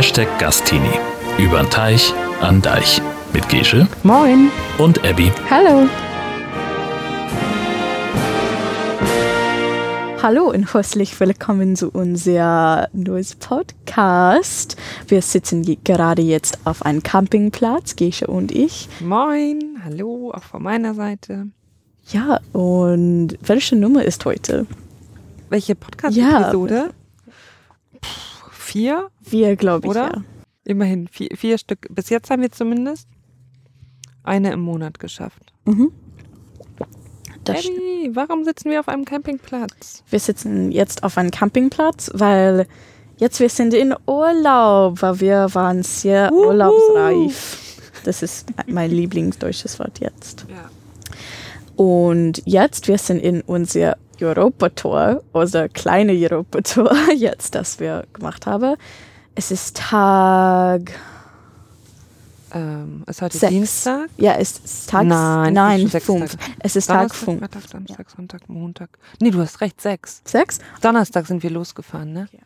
Hashtag Gastini. Übern Teich, an Deich. Mit Gesche Moin. und Abby. Hallo. Hallo und herzlich willkommen zu unser neues Podcast. Wir sitzen gerade jetzt auf einem Campingplatz, Gesche und ich. Moin, hallo, auch von meiner Seite. Ja, und welche Nummer ist heute? Welche Podcast-Episode? Ja. Vier? Wir, glaube ich, Oder? ja. Immerhin vier, vier Stück. Bis jetzt haben wir zumindest eine im Monat geschafft. Mhm. Abby, warum sitzen wir auf einem Campingplatz? Wir sitzen jetzt auf einem Campingplatz, weil jetzt wir sind in Urlaub, weil wir waren sehr Wuhu. urlaubsreif. Das ist mein Lieblingsdeutsches Wort jetzt. Ja. Und jetzt wir sind in unser Europatour, unser kleine Europatour jetzt, das wir gemacht haben. Es ist Tag Ähm, ist heute sechs. Dienstag? Ja, es ist Tag Nein, nein fünf. Tage. Es ist Tag Donnerstag, fünf. Freitag, Samstag, Sonntag, Montag. Nee, du hast recht, sechs. Sechs? Donnerstag sind wir losgefahren, ne? Ja.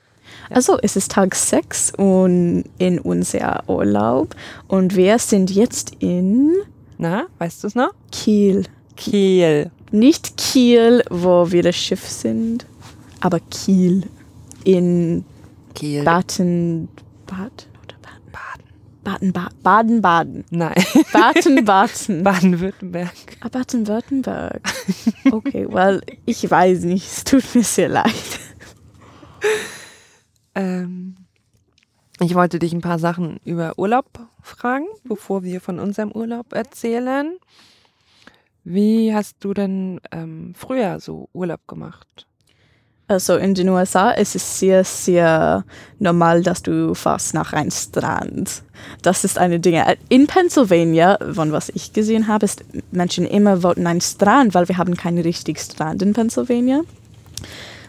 Also es ist Tag 6 und in unser Urlaub und wir sind jetzt in Na, weißt du es noch? Kiel. Kiel. Nicht Kiel, wo wir das Schiff sind, aber Kiel in Kiel. Baden, Bad oder Baden. Baden, Baden, Baden, Baden, Nein, Baden, Baden, Baden-Württemberg. Ah, Baden-Württemberg. Okay, well, ich weiß nicht, es tut mir sehr leid. Ähm, ich wollte dich ein paar Sachen über Urlaub fragen, bevor wir von unserem Urlaub erzählen. Wie hast du denn ähm, früher so Urlaub gemacht? Also in den USA ist es sehr, sehr normal, dass du fährst nach einem Strand. Das ist eine Dinge. In Pennsylvania, von was ich gesehen habe, ist Menschen immer wollten einen Strand, weil wir haben keinen richtigen Strand in Pennsylvania.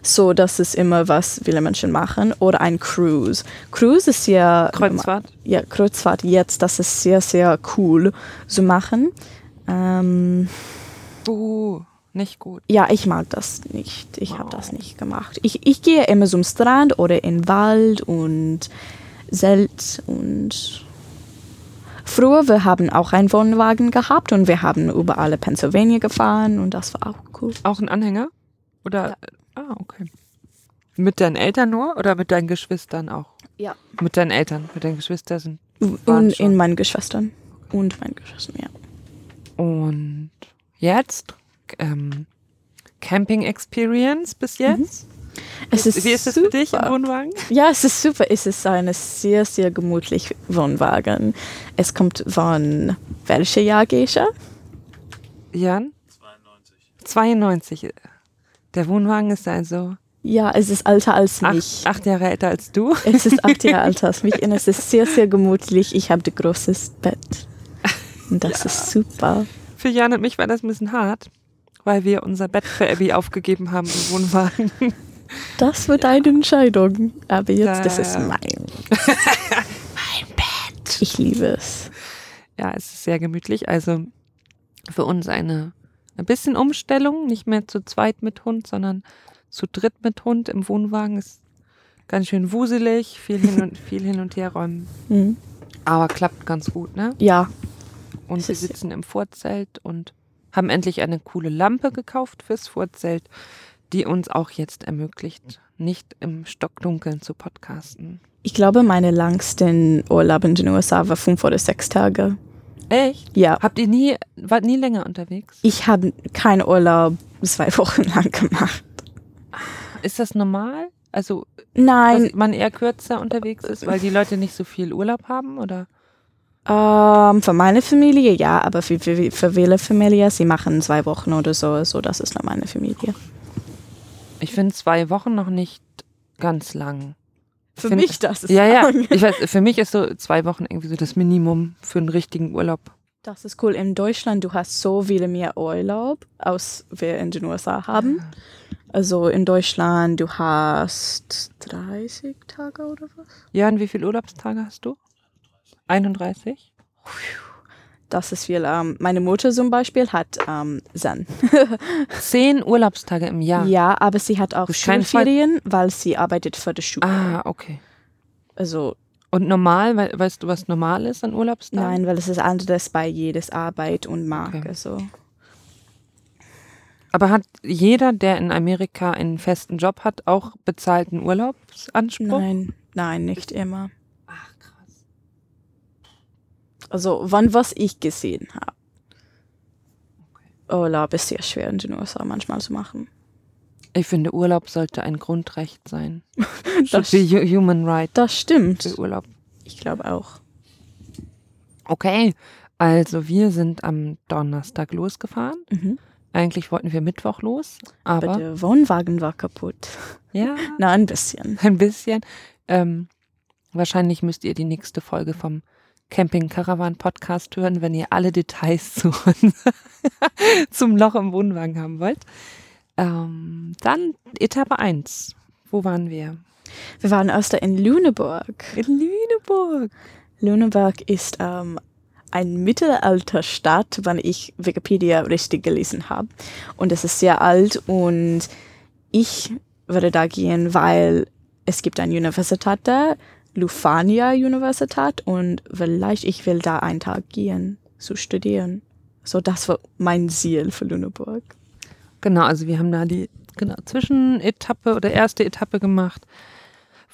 So, das ist immer, was viele Menschen machen. Oder ein Cruise. Cruise ist ja... Kreuzfahrt? Ja, Kreuzfahrt jetzt. Das ist sehr, sehr cool zu machen. Ähm, Uh, nicht gut. ja, ich mag das nicht. Ich habe Wow. das nicht gemacht. Ich, ich gehe immer zum Strand oder in Wald und Zelt und früher wir haben auch einen Wohnwagen gehabt und wir haben über alle Pennsylvania gefahren und das war auch cool. Auch ein Anhänger? Oder? Ah, okay. Mit deinen Eltern nur oder mit deinen Geschwistern auch? Ja. Mit deinen Eltern, mit deinen Geschwistern Und in meinen Geschwistern und meinen Geschwistern, ja. Und jetzt ähm, Camping Experience bis jetzt. Es ist Wie ist es für dich im. Wohnwagen? Ja, es ist super. Es ist eine sehr, sehr gemütlich Wohnwagen. Es kommt von welcher Jahr, Gescha? Jan? 92. 92. Der Wohnwagen ist also Ja, es ist älter als mich. acht, acht Jahre älter als du. Es ist acht Jahre alt als mich und es ist sehr, sehr gemütlich. Ich habe ein großes Bett. Und das ist super. Für Jan und mich war das ein bisschen hart, weil wir unser Bett für Abby aufgegeben haben im Wohnwagen. Das wird eine Entscheidung. Aber jetzt, das ist Ja. mein. mein Bett. Ich liebe es. Ja, es ist sehr gemütlich. Also für uns eine ein bisschen Umstellung, nicht mehr zu zweit mit Hund, sondern zu dritt mit Hund im Wohnwagen ist ganz schön wuselig, viel hin und viel hin und her räumen, Mhm. aber klappt ganz gut, ne? Ja, Und wir sitzen im Vorzelt und haben endlich eine coole Lampe gekauft fürs Vorzelt, die uns auch jetzt ermöglicht, nicht im Stockdunkeln zu podcasten. ich glaube, meine langsten Urlaub in den USA war fünf oder sechs Tage. Echt? Ja, Habt ihr nie, wart nie länger unterwegs? ich habe keinen Urlaub zwei Wochen lang gemacht. Ist das normal? Also, Nein, dass man eher kürzer unterwegs ist, weil die Leute nicht so viel Urlaub haben, oder? Ähm, für meine Familie ja, aber für, für, für viele Familien, sie machen zwei Wochen oder so. So, das ist nur meine Familie. Ich finde zwei Wochen noch nicht ganz lang. Für Find- mich das ist Ja, ja. lang. Ich weiß, für mich ist so zwei Wochen irgendwie so das Minimum für einen richtigen Urlaub. Das ist cool. In Deutschland, du hast so viele mehr Urlaub, als wir in den USA haben. Also in Deutschland, du hast 30 Tage oder was? Jan, wie viele Urlaubstage hast du? 31? Das ist viel. Ähm, meine Mutter zum Beispiel hat ähm, Zen. Zehn Urlaubstage im Jahr. Ja, aber sie hat auch Schulferien, weil sie arbeitet für die Schule. Ah, okay. Also Und normal, we weißt du, was normal ist an Urlaubstagen? Nein, weil es ist anders bei jedes Arbeit und Marke. Okay. So. Aber hat jeder, der in Amerika einen festen Job hat, auch bezahlten Urlaubsanspruch? Nein, nein, nicht immer. Also, wann was ich gesehen habe. Urlaub ist sehr schwer in den USA manchmal zu machen. Ich finde, Urlaub sollte ein Grundrecht sein. Das, hu- human right das stimmt. für Urlaub. Ich glaube auch. Okay, also wir sind am Donnerstag losgefahren. Mhm. Eigentlich wollten wir Mittwoch los, Aber aber der Wohnwagen war kaputt. ja, Na, ein bisschen. ein bisschen. Ähm, wahrscheinlich müsst ihr die nächste Folge vom Camping Caravan Podcast hören, wenn ihr alle Details zu zum Loch im Wohnwagen haben wollt. Ähm, dann Etappe 1. Wo waren wir? Wir waren erst in Lüneburg. In Lüneburg. Lüneburg ist ähm, ein Mittelalterstadt, wenn ich Wikipedia richtig gelesen habe. Und es ist sehr alt und ich würde da gehen, weil es gibt eine Universität da, Lufania Universität und vielleicht ich will da einen Tag gehen zu studieren. So, das war mein Ziel für Lüneburg. Genau, also wir haben da die genau, Zwischenetappe oder erste Etappe gemacht,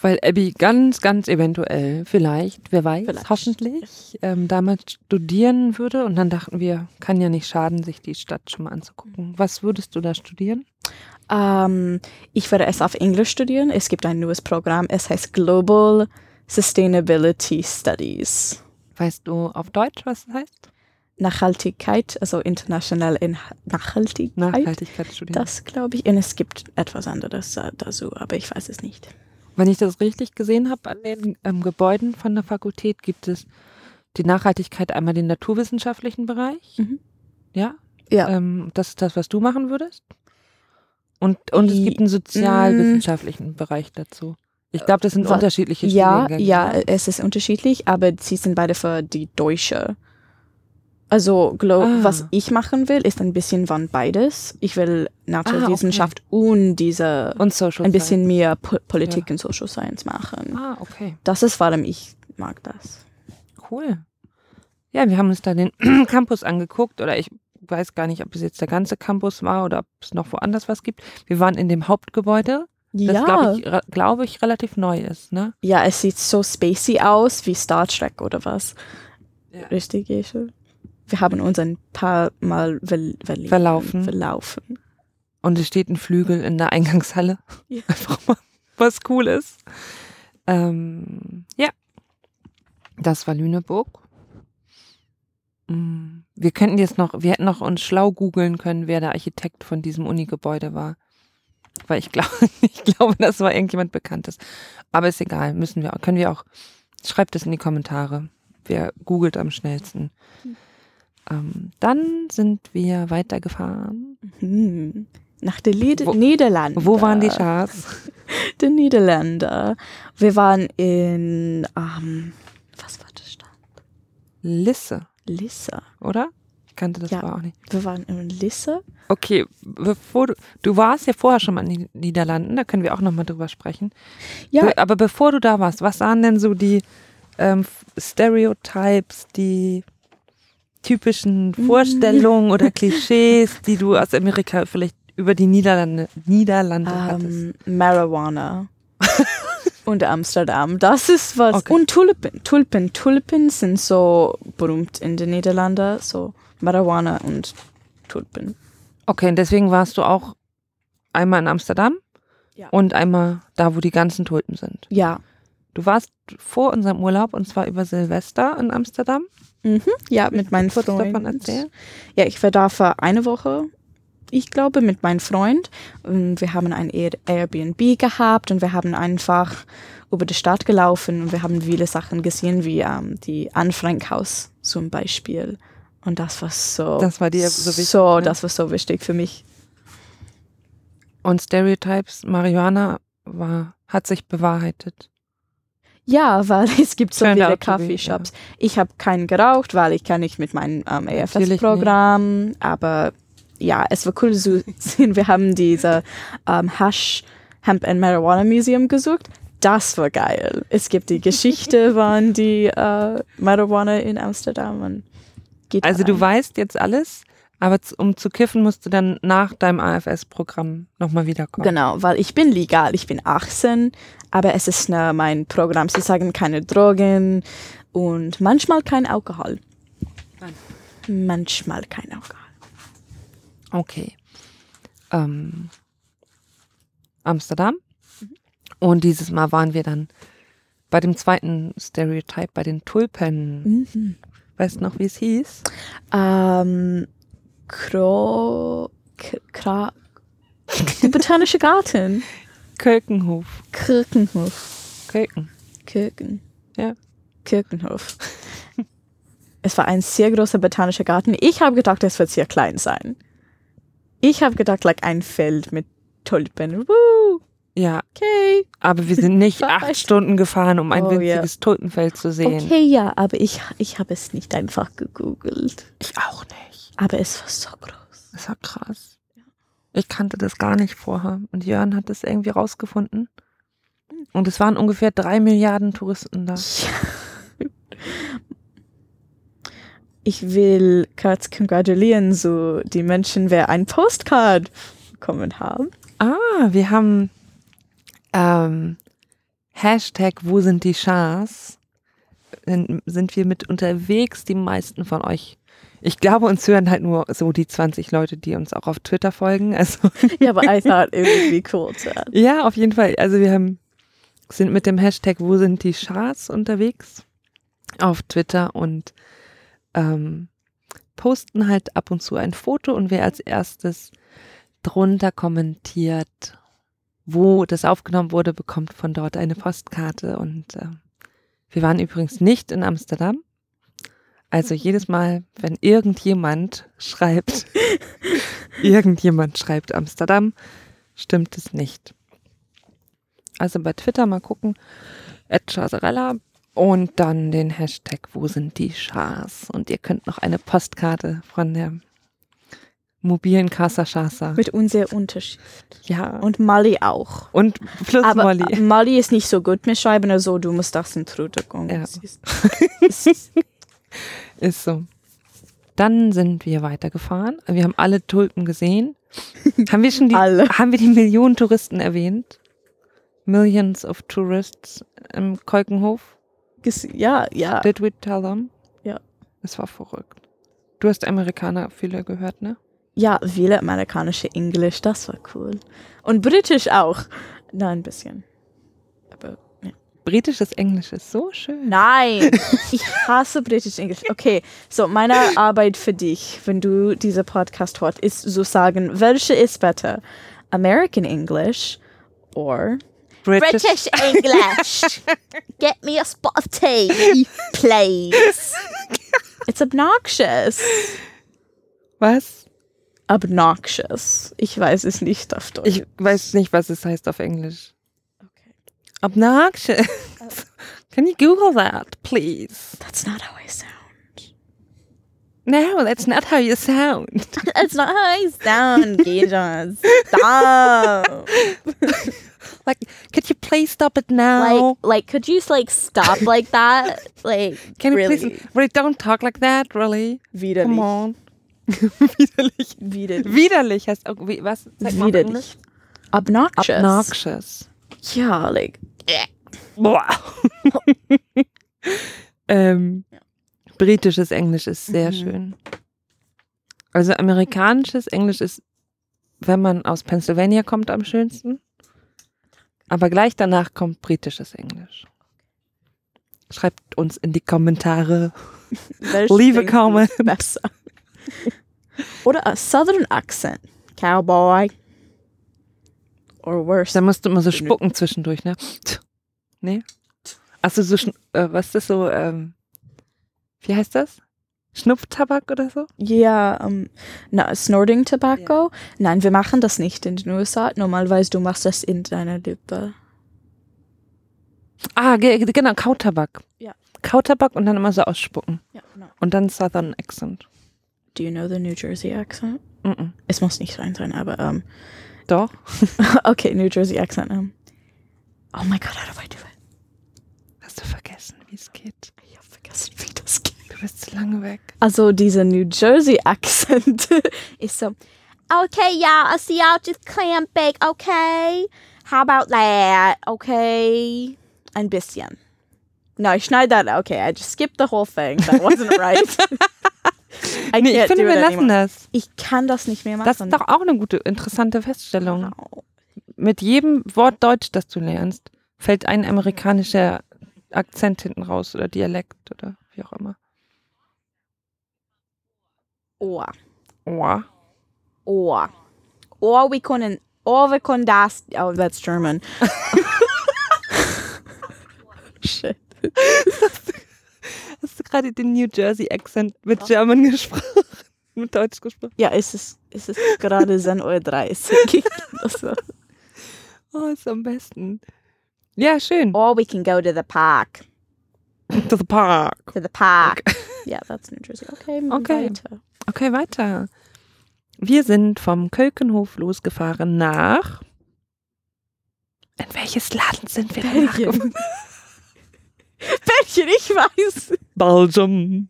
weil Abby ganz, ganz eventuell, vielleicht, wer weiß, Vielleicht. hoffentlich, ähm, damals studieren würde. Und dann dachten wir, kann ja nicht schaden, sich die Stadt schon mal anzugucken. Was würdest du da studieren? Ähm, ich werde es auf Englisch studieren. Es gibt ein neues Programm. Es heißt Global Sustainability Studies. Weißt du auf Deutsch, was das heißt? Nachhaltigkeit, also international in Nachhaltigkeit. Nachhaltigkeitsstudien. Das glaube ich. Und es gibt etwas anderes dazu, aber ich weiß es nicht. Wenn ich das richtig gesehen habe, an den ähm, Gebäuden von der Fakultät gibt es die Nachhaltigkeit einmal den naturwissenschaftlichen Bereich. Mhm. Ja, Ja. Ähm, das ist das, was du machen würdest. Und, und es gibt einen sozialwissenschaftlichen Bereich dazu. Ich glaube, das sind wa- unterschiedliche Ja, Studiengänge. ja, es ist unterschiedlich, aber sie sind beide für die Deutsche. Also, glo- Ah. was ich machen will, ist ein bisschen von beides. Ich will Naturwissenschaft und diese Und Social ein bisschen mehr po Politik und Social Science machen. Ah, okay. Das ist, warum ich mag das. Cool. Ja, wir haben uns da den Campus angeguckt oder ich weiß gar nicht, ob es jetzt der ganze Campus war oder ob es noch woanders was gibt. Wir waren in dem Hauptgebäude, das ja, glaube ich, glaube ich relativ neu ist, ne? ja, es sieht so spacey aus wie Star Trek oder was. Ja. Richtig, Jesche? Wir haben uns ein paar Mal verlegen- Verlaufen. verlaufen. Und es steht ein Flügel in der Eingangshalle. Ja. Einfach mal was cool ist. Ähm, ja. Das war Lüneburg. Mm, Wir könnten jetzt noch, wir hätten noch uns schlau googeln können, wer der Architekt von diesem Unigebäude war. Weil ich glaube, ich glaube, das war irgendjemand Bekanntes. Aber ist egal, müssen wir, können wir auch, schreibt es in die Kommentare. Wer googelt am schnellsten? Ähm, dann sind wir weitergefahren. Hm. Nach den Lied Wo- Niederlanden. Wo waren die Schars? Die Niederländer. Wir waren in, ähm, was war das Stadt? Lisse, Lisse. oder? Ich kannte das Ja. aber auch nicht. Wir waren in Lisse. Okay, bevor du, du warst ja vorher schon mal in den Niederlanden, da können wir auch nochmal drüber sprechen. Ja, Be aber bevor du da warst, was waren denn so die ähm, Stereotypes, die typischen Vorstellungen oder Klischees, die du aus Amerika vielleicht über die Niederlande, Niederlande hattest? ähm, Marijuana. und Amsterdam. Das ist was. Okay. Und Tulpen. Tulpen. Tulpen sind so berühmt in den Niederlanden. So Marijuana und Tulpen. Okay, und deswegen warst du auch einmal in Amsterdam Ja. und einmal da, wo die ganzen Tulpen sind. Ja. Du warst vor unserem Urlaub und zwar über Silvester in Amsterdam. Mhm. Ja, mit meinem Kurz Freund. davon erzählen. Ja, ich war da für eine Woche, ich glaube, mit meinem Freund. Und wir haben ein Air- Airbnb gehabt und wir haben einfach über die Stadt gelaufen und wir haben viele Sachen gesehen, wie ähm, die Anne Frank Haus zum Beispiel. Und das war so. Das war dir so wichtig, So, ne? das war so wichtig für mich. Und Stereotypes, Marihuana war, hat sich bewahrheitet. Ja, weil es gibt so Turned viele be, Coffeeshops. Ich habe keinen geraucht, weil ich kann nicht mit meinem ähm, EFS-Programm. Aber ja, es war cool zu sehen. Wir haben diese ähm, Hash Hemp and Marijuana Museum gesucht. Das war geil. Es gibt die Geschichte von die äh, Marihuana in Amsterdam. Und geht Also du weißt jetzt alles, aber um zu kiffen musst du dann nach deinem AFS-Programm nochmal wiederkommen. Genau, weil ich bin legal, ich bin 18, aber es ist ne, mein Programm. Sie sagen keine Drogen und manchmal kein Alkohol. Manchmal kein Alkohol. Okay. Ähm, Amsterdam. Und dieses Mal waren wir dann bei dem zweiten Stereotype, bei den Tulpen. Mhm. Weißt du noch, wie es hieß? Ähm, Kro... Kra der Botanische Garten. Kölkenhof. Kirkenhof. Kölken. Kirken. Ja. Kirkenhof. es war ein sehr großer botanischer Garten. Ich habe gedacht, es wird sehr klein sein. Ich habe gedacht, like ein Feld mit Tulpen. Woo, Ja, okay. aber wir sind nicht acht Stunden gefahren, um ein Oh, ja. winziges Tulpenfeld zu sehen. Okay, ja, aber ich, ich habe es nicht einfach gegoogelt. Ich auch nicht. Aber es war so groß. Das war krass. Ich kannte das gar nicht vorher. Und Jörn hat das irgendwie rausgefunden. Und es waren ungefähr drei Milliarden Touristen da. Ich will kurz congratullieren, so die Menschen, wer ein Postcard bekommen haben. Ah, wir haben ähm, Hashtag Wo sind die Schars? Sind- wir mit unterwegs, die meisten von euch. Ich glaube, uns hören halt nur so die 20 Leute, die uns auch auf Twitter folgen. Also Ja, aber I thought it would be cool to add. ja, auf jeden Fall. Also wir haben, sind mit dem Hashtag Wo sind die Schars unterwegs auf Twitter und ähm, posten halt ab und zu ein Foto und wer als erstes drunter kommentiert, wo das aufgenommen wurde, bekommt von dort eine Postkarte. Und äh, wir waren übrigens nicht in Amsterdam. Also jedes Mal, wenn irgendjemand schreibt, irgendjemand schreibt Amsterdam, stimmt es nicht. Also bei Twitter mal gucken, Chaserella und dann den Hashtag Wo sind die Schars? Und ihr könnt noch eine Postkarte von der mobilen Casa Chasa. Mit unser Unterschied. Ja. Und Molly auch. Und plus Aber Molly. Molly ist nicht so gut mit Schreiben, also du musst das in Trudekung. Ja. Ist- so. Dann sind wir weitergefahren. Wir haben alle Tulpen gesehen. haben wir schon die, Alle. haben wir die Millionen Touristen erwähnt? Millions of Tourists im Kolkenhof. ja, ja. Did we tell them? Ja. Es war verrückt. Du hast Amerikaner viele gehört, ne? Ja, viele amerikanische Englisch, das war cool. Und britisch auch. Nein, ein bisschen. Aber, ja. Britisches Englisch ist so schön. Nein, ich hasse britisch Englisch. Okay, so meine Arbeit für dich, wenn du diese Podcast hörst, ist zu sagen, welche ist besser? American English or British. English. Get me a spot of tea, please. It's obnoxious. Was? Obnoxious. Ich weiß es nicht auf Deutsch. Ich weiß nicht, was es heißt auf Englisch. okay. Obnoxious. Can you Google that, please? That's not how I sound. No, that's not how you sound. That's not how I sound, Gideon. Stop. Like, could you please stop it like, now? like, could you like stop like that? Like, Can you really? please? Really, don't talk like that, really. Widerlich. Come on. Widerlich. Widerlich. Widerlich heißt auch, wie, was? Widerlich. Obnoxious. Obnoxious. Ja, like, Boah. ähm, britisches Englisch ist sehr Mhm. schön. Also amerikanisches Englisch ist, wenn man aus Pennsylvania kommt, am schönsten. Aber gleich danach kommt britisches Englisch. Schreibt uns in die Kommentare. Leave a comment. Besser. Oder a Southern Accent. Cowboy. Or worse. Da musst du immer so spucken zwischendurch, ne? Nee? Achso, so, äh, was ist das so, ähm, wie heißt das? Schnupftabak oder so? Ja, ähm, na, Snorting Tobacco. Nein, wir machen das nicht in den USA. Normalerweise du machst das in deiner Lippe. Ah, ge ge- genau, Kautabak. Ja. Kautabak und dann immer so ausspucken. Ja, genau. Und dann Southern Accent. Do you know the New Jersey accent? Mm Es muss nicht rein sein, aber ähm, Doch. okay, New Jersey accent. Ähm. Oh my god, how do I do it? Hast du vergessen, wie es geht? Ich habe vergessen, wie das geht. Du bist zu lange weg. Also dieser New Jersey Akzent ist so. Okay, y'all, I see y'all just clamping, okay? How about that? Okay. Ein bisschen. No, ich schneide that. Okay, I just skipped the whole thing. That wasn't right. I Nee, ich can't finde, do wir it lassen anymore. das. Ich kann das nicht mehr machen. Das ist doch auch eine gute, interessante Feststellung. Wow. Mit jedem Wort Deutsch, das du lernst, fällt ein amerikanischer Akzent hinten raus oder Dialekt oder wie auch immer. Ohr. Ohr. Ohr. Ohr, wir können, Ohr, wir können das. Oh, that's German. Shit. Hast du gerade den New Jersey Accent mit German gesprochen? mit Deutsch gesprochen? Ja, es ist, es ist gerade 10.30 Uhr. Oh, ist am besten. Ja, schön. Or we can go to the park. To the park. To the park. Yeah, that's New Jersey. Okay, Okay. weiter. Okay, weiter. Wir sind vom Kölkenhof losgefahren nach. In welches Land sind wir danach Belgien, ich weiß. Belgium.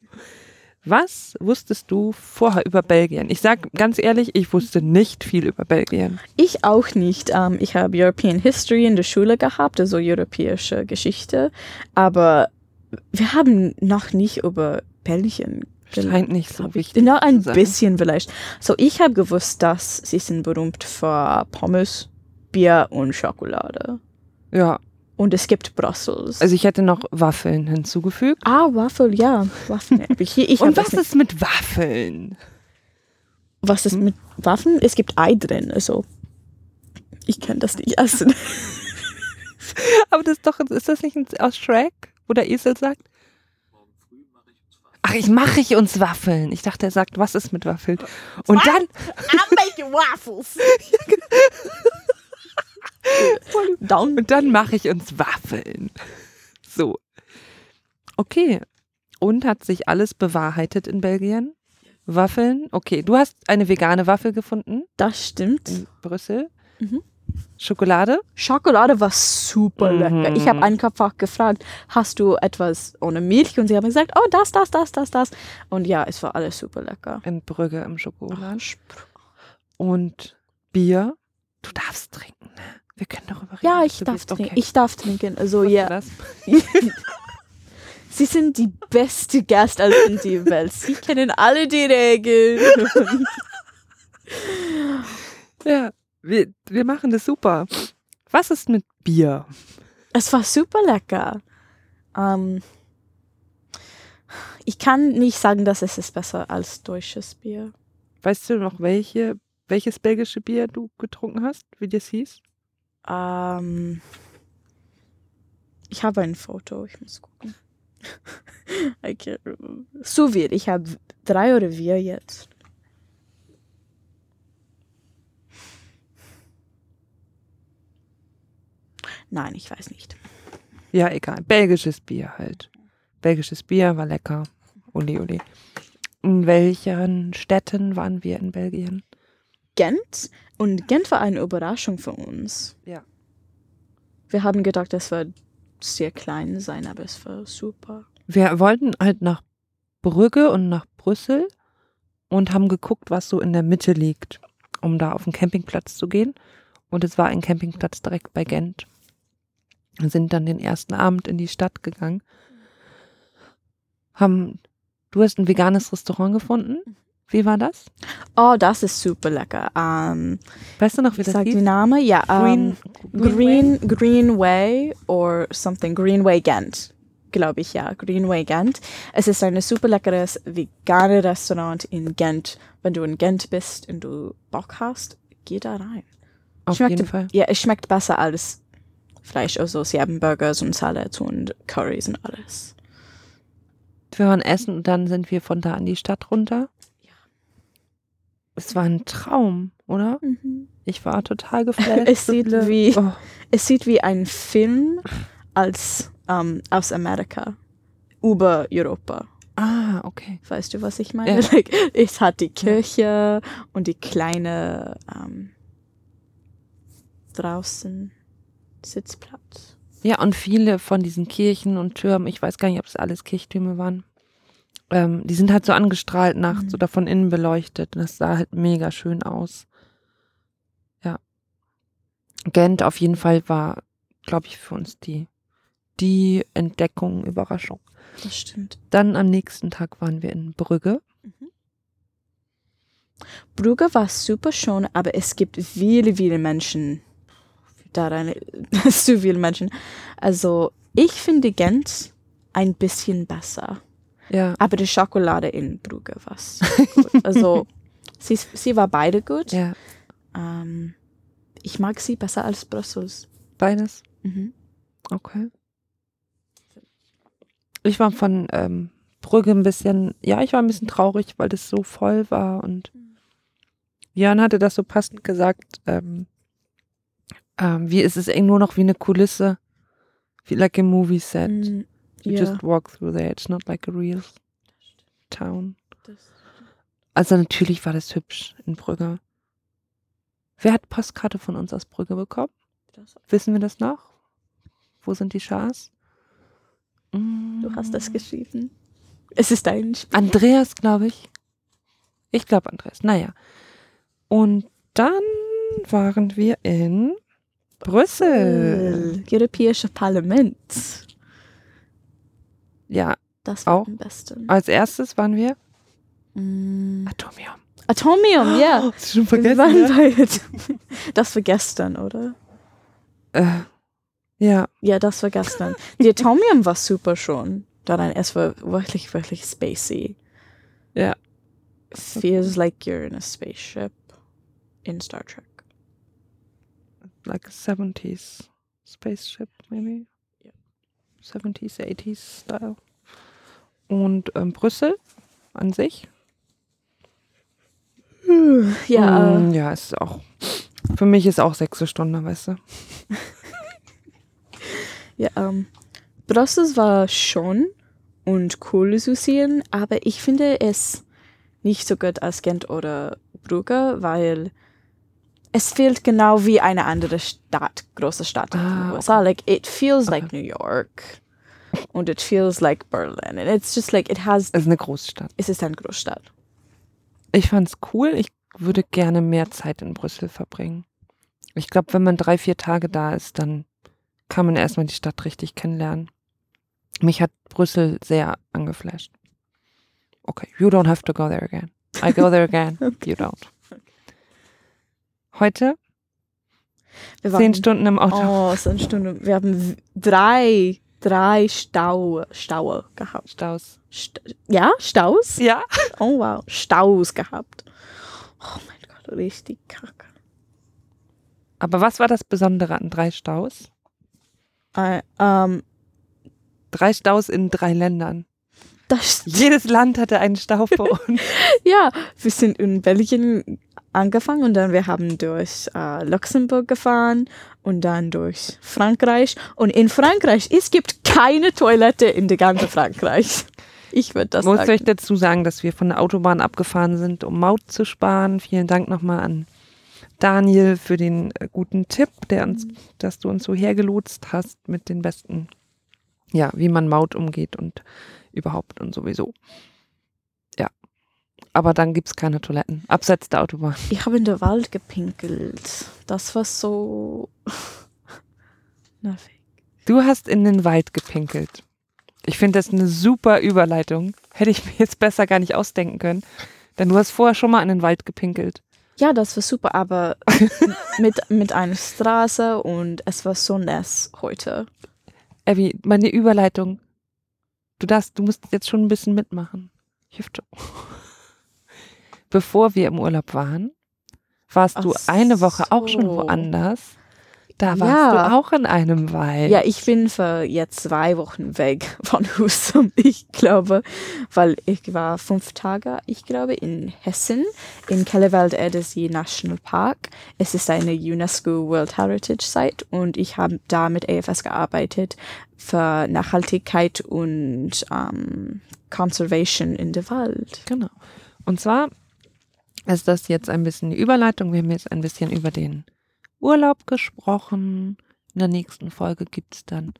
Was wusstest du vorher über Belgien? Ich sag ganz ehrlich, ich wusste nicht viel über Belgien. Ich auch nicht. Ähm, ich habe European History in der Schule gehabt, also europäische Geschichte. Aber wir haben noch nicht über Belgien. Scheint nicht so wichtig. Genau, ein zu sein. bisschen vielleicht. So, ich habe gewusst, dass sie sind berühmt für Pommes, Bier und Schokolade. Ja, Und es gibt Brussels. also ich hätte noch Waffeln hinzugefügt. ah, Waffel, ja. Waffen. Ich, ich Und was ist mit Waffeln? was ist mit Waffen? Es gibt Ei drin, also ich kann das nicht essen. Aber das ist doch, ist das nicht ein- aus Shrek, wo der Esel sagt? Ach, ich mache ich uns Waffeln. Ich dachte, er sagt, was ist mit Waffeln? Und dann, I'm making waffles. Dann und dann mache ich uns Waffeln. So. Okay. Und hat sich alles bewahrheitet in Belgien? Waffeln? Okay. Du hast eine vegane Waffel gefunden das stimmt. in Brüssel. Mhm. Schokolade? Schokolade war super Mhm. lecker. Ich habe einfach gefragt, hast du etwas ohne Milch? Und sie haben gesagt, oh, das, das, das, das, das. Und ja, es war alles super lecker. In Brügge im Schokoladen. Und Bier? Du darfst trinken, ne? Wir können darüber reden. Ja, was ich darf trinken. Okay. Ich darf trinken. Also Wusstest ja, sie sind die beste Gasteltern der Welt. Sie kennen alle die Regeln. Ja, wir, wir machen das super. Was ist mit Bier? Es war super lecker. Ähm, ich kann nicht sagen, dass es ist besser als deutsches Bier. Weißt du noch, welche, welches belgische Bier du getrunken hast? Wie das hieß? Ähm, ich habe ein Foto, ich muss gucken. Remember. So viel, ich habe drei oder vier jetzt. Nein, ich weiß nicht. Ja, egal. Belgisches Bier halt. Belgisches Bier war lecker. Uli, uli. In welchen Städten waren wir in Belgien? Gent und Gent war eine Überraschung für uns. Ja. Wir haben gedacht, es wird sehr klein sein, aber es war super. Wir wollten halt nach Brügge und nach Brüssel und haben geguckt, was so in der Mitte liegt, um da auf den Campingplatz zu gehen. Und es war ein Campingplatz direkt bei Gent. Wir sind dann den ersten Abend in die Stadt gegangen. Haben, du hast ein veganes Restaurant gefunden. Wie war das? Oh, das ist super lecker. Ähm, Weißt du noch, wie das sag hieß? die Name, ja. Green, ähm, Green, Greenway or something. Greenway Gent, glaube ich, ja. Greenway Gent. Es ist ein super leckeres vegane Restaurant in Gent. Wenn du in Gent bist und du Bock hast, geh da rein. Auf schmeckt- jeden Fall. Ja, es schmeckt besser als Fleisch. Also sie haben Burgers und Salads und Curries und alles. Wir waren essen und dann sind wir von da in die Stadt runter. Es war ein Traum, oder? Ich war total geflasht. Es sieht wie- Oh, Es sieht wie ein Film als ähm, aus Amerika über Europa. ah, okay. Weißt du, was ich meine? Ja. Like, es hat die Kirche und die kleine ähm, draußen. Sitzplatz. Ja, und viele von diesen Kirchen und Türmen, ich weiß gar nicht, ob es alles Kirchtürme waren, ähm, die sind halt so angestrahlt nachts Mhm. oder von innen beleuchtet. Und das sah halt mega schön aus. Ja. Gent auf jeden Fall war, glaube ich, für uns die, die Entdeckung, Überraschung. Das stimmt. Dann am nächsten Tag waren wir in Brügge. Brugge war super schön, aber es gibt viele, viele Menschen daran. zu viele Menschen. Also, ich finde Gent ein bisschen besser. Ja. Aber die Schokolade in Brugge war gut. Also, sie, sie war beide gut. Ja. Ähm, ich mag sie besser als Brussels. Beides. Mhm. Okay. Ich war von ähm, Brügge ein bisschen, ja, ich war ein bisschen traurig, weil das so voll war und Jan hatte das so passend gesagt, ähm, ähm, wie ist es eng nur noch wie eine Kulisse, wie like a movie set. Mm, You ja, just walk through there, it's not like a real town. Also natürlich war das hübsch in Brügge. Wer hat Postkarte von uns aus Brügge bekommen? Wissen wir das noch? Wo sind die Schars? Du hast das geschrieben. Es ist ein Spiel. Andreas, glaube ich. Ich glaube Andreas. Naja. Und dann waren wir in Brüssel. Europäische Parlament. Ja, Das war Auch. am besten. als erstes waren wir Mm. Atomium. Atomium, ja. Hast du schon Wir vergessen? waren Ne? bei- Das war gestern, oder? Äh, ja, Ja, das war gestern. Die Atomium war super schon. Daran, es war wirklich, wirklich spacey. Ja. Feels like you're in a spaceship in Star Trek. like a 70s spaceship, maybe. Ja. 70s, 80s Style. Und ähm, Brüssel an sich. Ja, Mm, ja, ist auch. Für mich ist auch sechste Stunde, weißt du. Ja, ähm, Brussels war schon und cool zu sehen, aber ich finde es nicht so gut als Gent oder Brugge, weil es fehlt genau wie eine andere Stadt, große Stadt in Ah, den USA. Like, it feels like New York und it feels like Berlin. And it's just like, it has, Es ist eine Großstadt. es ist eine Großstadt. Ich fand's cool. Ich würde gerne mehr Zeit in Brüssel verbringen. Ich glaube, wenn man drei, vier Tage da ist, dann kann man erstmal die Stadt richtig kennenlernen. Mich hat Brüssel sehr angeflasht. Okay, you don't have to go there again. I go there again. You don't. Heute Wir zehn waren- Stunden im Auto. Oh, zehn Stunden. Wir haben drei, drei Stau, Staue gehabt. Staus. St ja, Staus? Ja. Oh wow, Staus gehabt. Oh mein Gott, richtig kacke. Aber was war das Besondere an drei Staus? Äh, ähm, Drei Staus in drei Ländern. Jedes Land hatte einen Stau vor uns. ja, wir sind in Belgien angefangen und dann wir haben durch äh, Luxemburg gefahren und dann durch Frankreich. Und in Frankreich, es gibt keine Toilette in der ganzen Frankreich. Ich würde das muss sagen. euch dazu sagen, dass wir von der Autobahn abgefahren sind, um Maut zu sparen. Vielen Dank nochmal an Daniel für den äh, guten Tipp, der uns, dass du uns so hergelotst hast mit den besten, ja, wie man Maut umgeht und überhaupt und sowieso. Aber dann gibt's keine Toiletten. Abseits der Autobahn. Ich habe in der Wald gepinkelt. Das war so nervig. Du hast in den Wald gepinkelt. Ich finde das eine super Überleitung. Hätte ich mir jetzt besser gar nicht ausdenken können. Denn du hast vorher schon mal in den Wald gepinkelt. Ja, das war super, aber mit, mit einer Straße und es war so nass heute. Abby, meine Überleitung. Du darfst, du musst jetzt schon ein bisschen mitmachen. Hilft schon. Bevor wir im Urlaub waren, warst du Ach eine Woche auch schon woanders. Da warst Ja. du auch in einem Wald. Ja, ich bin für jetzt zwei Wochen weg von Husum, ich glaube, weil ich war fünf Tage, ich glaube, in Hessen, in Kellewald Erdesee National Park. Es ist eine UNESCO World Heritage Site und ich habe da mit AFS gearbeitet für Nachhaltigkeit und ähm, Conservation in der Wald. Genau. Und zwar ist das jetzt ein bisschen die Überleitung. Wir haben jetzt ein bisschen über den Urlaub gesprochen, In der nächsten Folge gibt es dann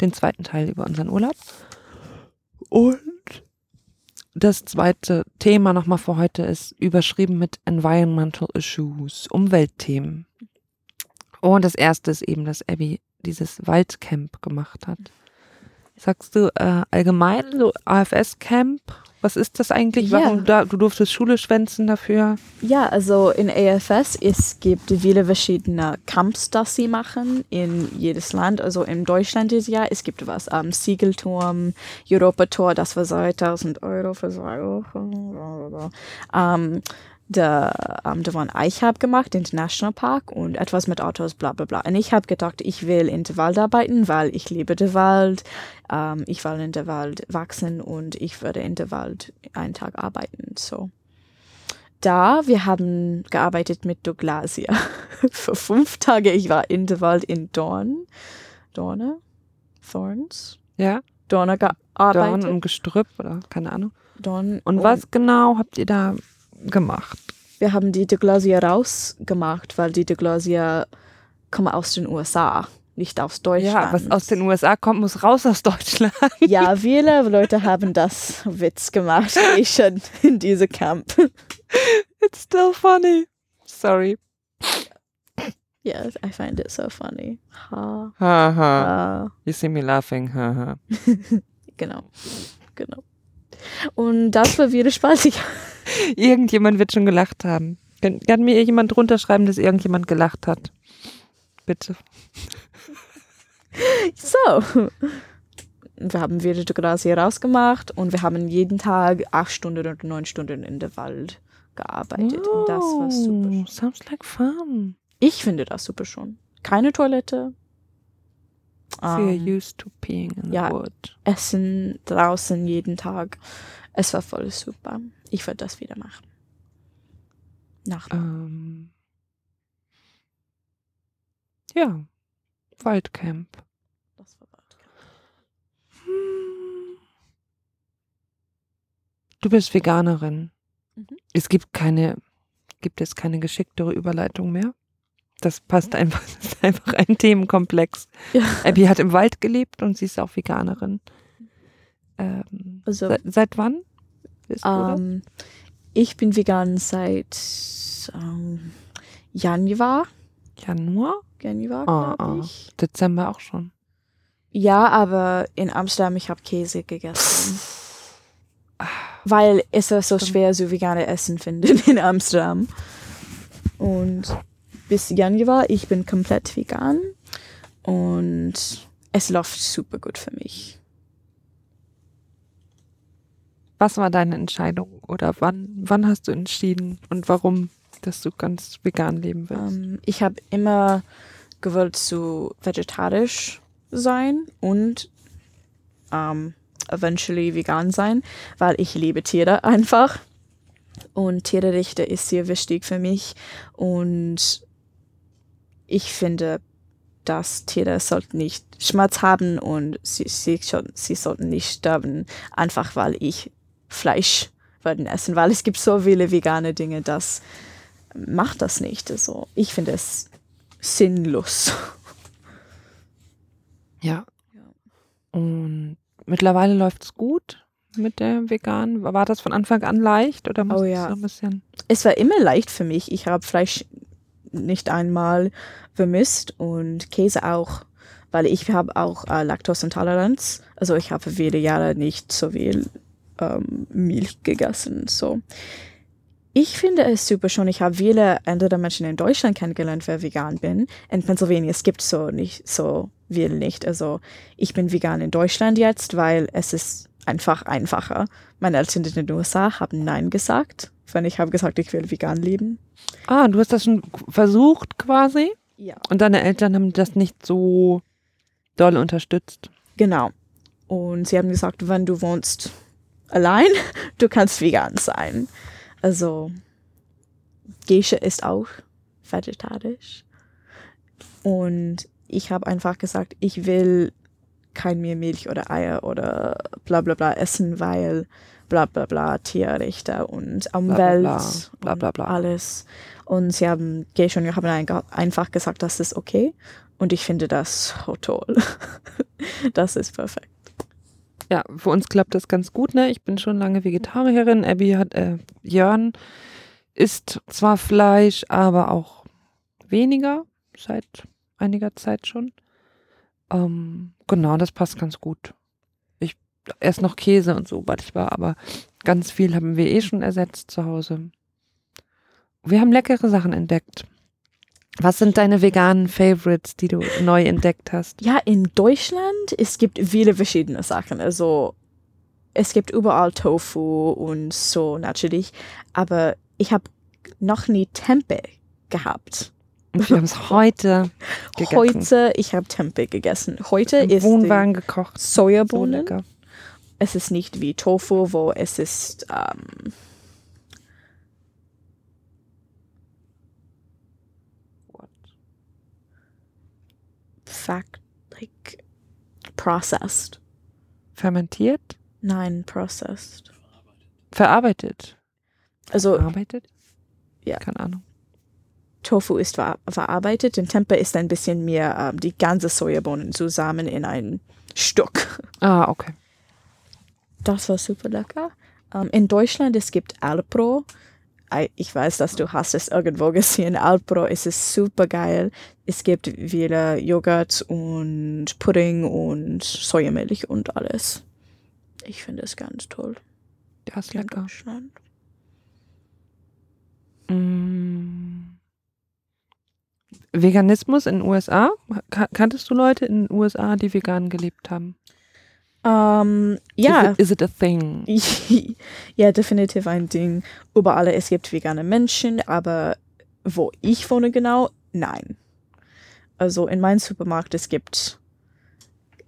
den zweiten Teil über unseren Urlaub. Und das zweite Thema nochmal für heute ist überschrieben mit Environmental Issues, Umweltthemen. Und das erste ist eben, dass Abby dieses Waldcamp gemacht hat. Sagst du äh, allgemein so AFS-Camp? Was ist das eigentlich? Ja. Warum da, du durftest Schule schwänzen dafür? Ja, also in AFS, es gibt viele verschiedene Camps, das sie machen in jedes Land. Also in Deutschland ist ja, es gibt was am Siegelturm, Europator, das war 2000 Euro für zwei Wochen. Ähm, der, ähm, der war ich habe gemacht, International Park und etwas mit Autos, bla bla bla. Und ich habe gedacht, ich will in den Wald arbeiten, weil ich liebe den Wald. Ähm, ich will in den Wald wachsen und ich würde in den Wald einen Tag arbeiten. So. Da, wir haben gearbeitet mit Douglasia. Für fünf Tage, ich war in den Wald in Dorn. Dorne? Thorns? Ja, Dorne Dorn gearbeitet. und Gestrüpp oder keine Ahnung. Dorn Und was genau habt ihr da gemacht? Wir haben die Douglasia rausgemacht, weil die Douglasia kommen aus den USA, nicht aus Deutschland. Ja, was aus den USA kommt, muss raus aus Deutschland. Ja, viele Leute haben das Witz gemacht, ich schon in diesem Camp. It's still funny. Sorry. Yes, I find it so funny. Ha, Haha. ha. You see me laughing. Haha. Genau, genau. Und das war wieder spaßig. Irgendjemand wird schon gelacht haben. Kann, kann mir jemand drunter schreiben, dass irgendjemand gelacht hat? Bitte. So. Wir haben wieder die Grazie rausgemacht und wir haben jeden Tag acht Stunden oder neun Stunden in der Wald gearbeitet. Und das war super. Oh, Sounds like fun. Ich finde das super schon. Keine Toilette. So you're Ähm, used to peeing in ja. the wood. Essen draußen jeden Tag. Es war voll super. Ich würde das wieder machen. Nach. Ähm, ja. Waldcamp. Das war bald. Hm. Du bist Veganerin. Mhm. Es gibt keine, gibt es keine geschicktere Überleitung mehr. Das passt einfach, das einfach ein Themenkomplex. Ja. Abby hat im Wald gelebt und sie ist auch Veganerin. Ähm, Also, seit, seit wann? Ähm, ich bin vegan seit ähm, Januar. Januar? Januar, Ah, glaube ah. ich. Dezember auch schon. Ja, aber in Amsterdam, ich habe Käse gegessen. Weil es ist so schwer, so vegane Essen finden in Amsterdam. Und bis Januar, ich bin komplett vegan. Und es läuft super gut für mich. Was war deine Entscheidung oder wann, wann hast du entschieden und warum, dass du ganz vegan leben willst? Ähm, ich habe immer gewollt zu vegetarisch sein und ähm, eventually vegan sein, weil ich liebe Tiere einfach. Und Tierrechte ist sehr wichtig für mich. Und ich finde, dass Tiere sollten nicht Schmerz haben und sie, sie, schon, sie sollten nicht sterben, einfach weil ich Fleisch werden essen, weil es gibt so viele vegane Dinge, das macht das nicht. Also ich finde es sinnlos. Ja. Ja. Und mittlerweile läuft es gut mit der vegan. War das von Anfang an leicht oder musstest ja. du noch ein bisschen? Es war immer leicht für mich. Ich habe Fleisch nicht einmal vermisst und Käse auch, weil ich habe auch äh, Laktoseintoleranz. Also ich habe viele Jahre nicht so viel ähm, Milch gegessen. So. Ich finde es super schon. Ich habe viele andere Menschen in Deutschland kennengelernt, wer vegan bin. In Pennsylvania es gibt so nicht so viel nicht. Also ich bin vegan in Deutschland jetzt, weil es ist einfach einfacher. Meine Eltern in den USA haben Nein gesagt, wenn ich habe gesagt, ich will vegan leben. Ah, du hast das schon versucht quasi Ja. und deine Eltern haben das nicht so doll unterstützt. Genau. Und sie haben gesagt, wenn du wohnst allein, du kannst vegan sein. Also Geisha ist auch vegetarisch. Und ich habe einfach gesagt, ich will kein mehr Milch oder Eier oder bla bla bla essen, weil bla bla bla Tierrechte und Umwelt bla, bla, bla, und bla. alles. Und sie haben Geisha und ich haben ein- einfach gesagt, das ist okay. Und ich finde das so toll. das ist perfekt. Ja, für uns klappt das ganz gut, ne? Ich bin schon lange Vegetarierin. Abby hat, äh, Jörn isst zwar Fleisch, aber auch weniger, seit einiger Zeit schon. Ähm, genau, das passt ganz gut. Erst noch Käse und so, was ich war, aber ganz viel haben wir eh schon ersetzt zu Hause. Wir haben leckere Sachen entdeckt. Was sind deine veganen Favorites, die du neu entdeckt hast? Ja, in Deutschland, es gibt viele verschiedene Sachen. Also es gibt überall Tofu und so natürlich, aber ich habe noch nie Tempeh gehabt. Und wir haben es heute gegessen. Heute, ich habe Tempeh gegessen. Heute Im ist Wohnwagen gekocht. So Sojabohnen. lecker. Es ist nicht wie Tofu, wo es ist ähm, fact like processed. Fermentiert? Nein, processed. Verarbeitet. Also Verarbeitet? Ja. Keine Ahnung. Tofu ist ver verarbeitet und Tempeh ist ein bisschen mehr ähm, die ganze Sojabohnen zusammen in ein Stück. Ah, okay. Das war super lecker. Ähm, in Deutschland es gibt Alpro. Ich weiß, dass du hast es irgendwo gesehen. Alpro ist es super geil. Es gibt wieder Joghurt und Pudding und Sojamilch und alles. Ich finde es ganz toll. Ja, ist in lecker. Deutschland. Mm. Veganismus in den USA? Ka- Kanntest du Leute in den USA, die vegan gelebt haben? Ähm, ja. Is it, is it a thing? ja, definitiv ein Ding. Überall, es gibt vegane Menschen, aber wo ich wohne genau, nein. Also in meinem Supermarkt, es gibt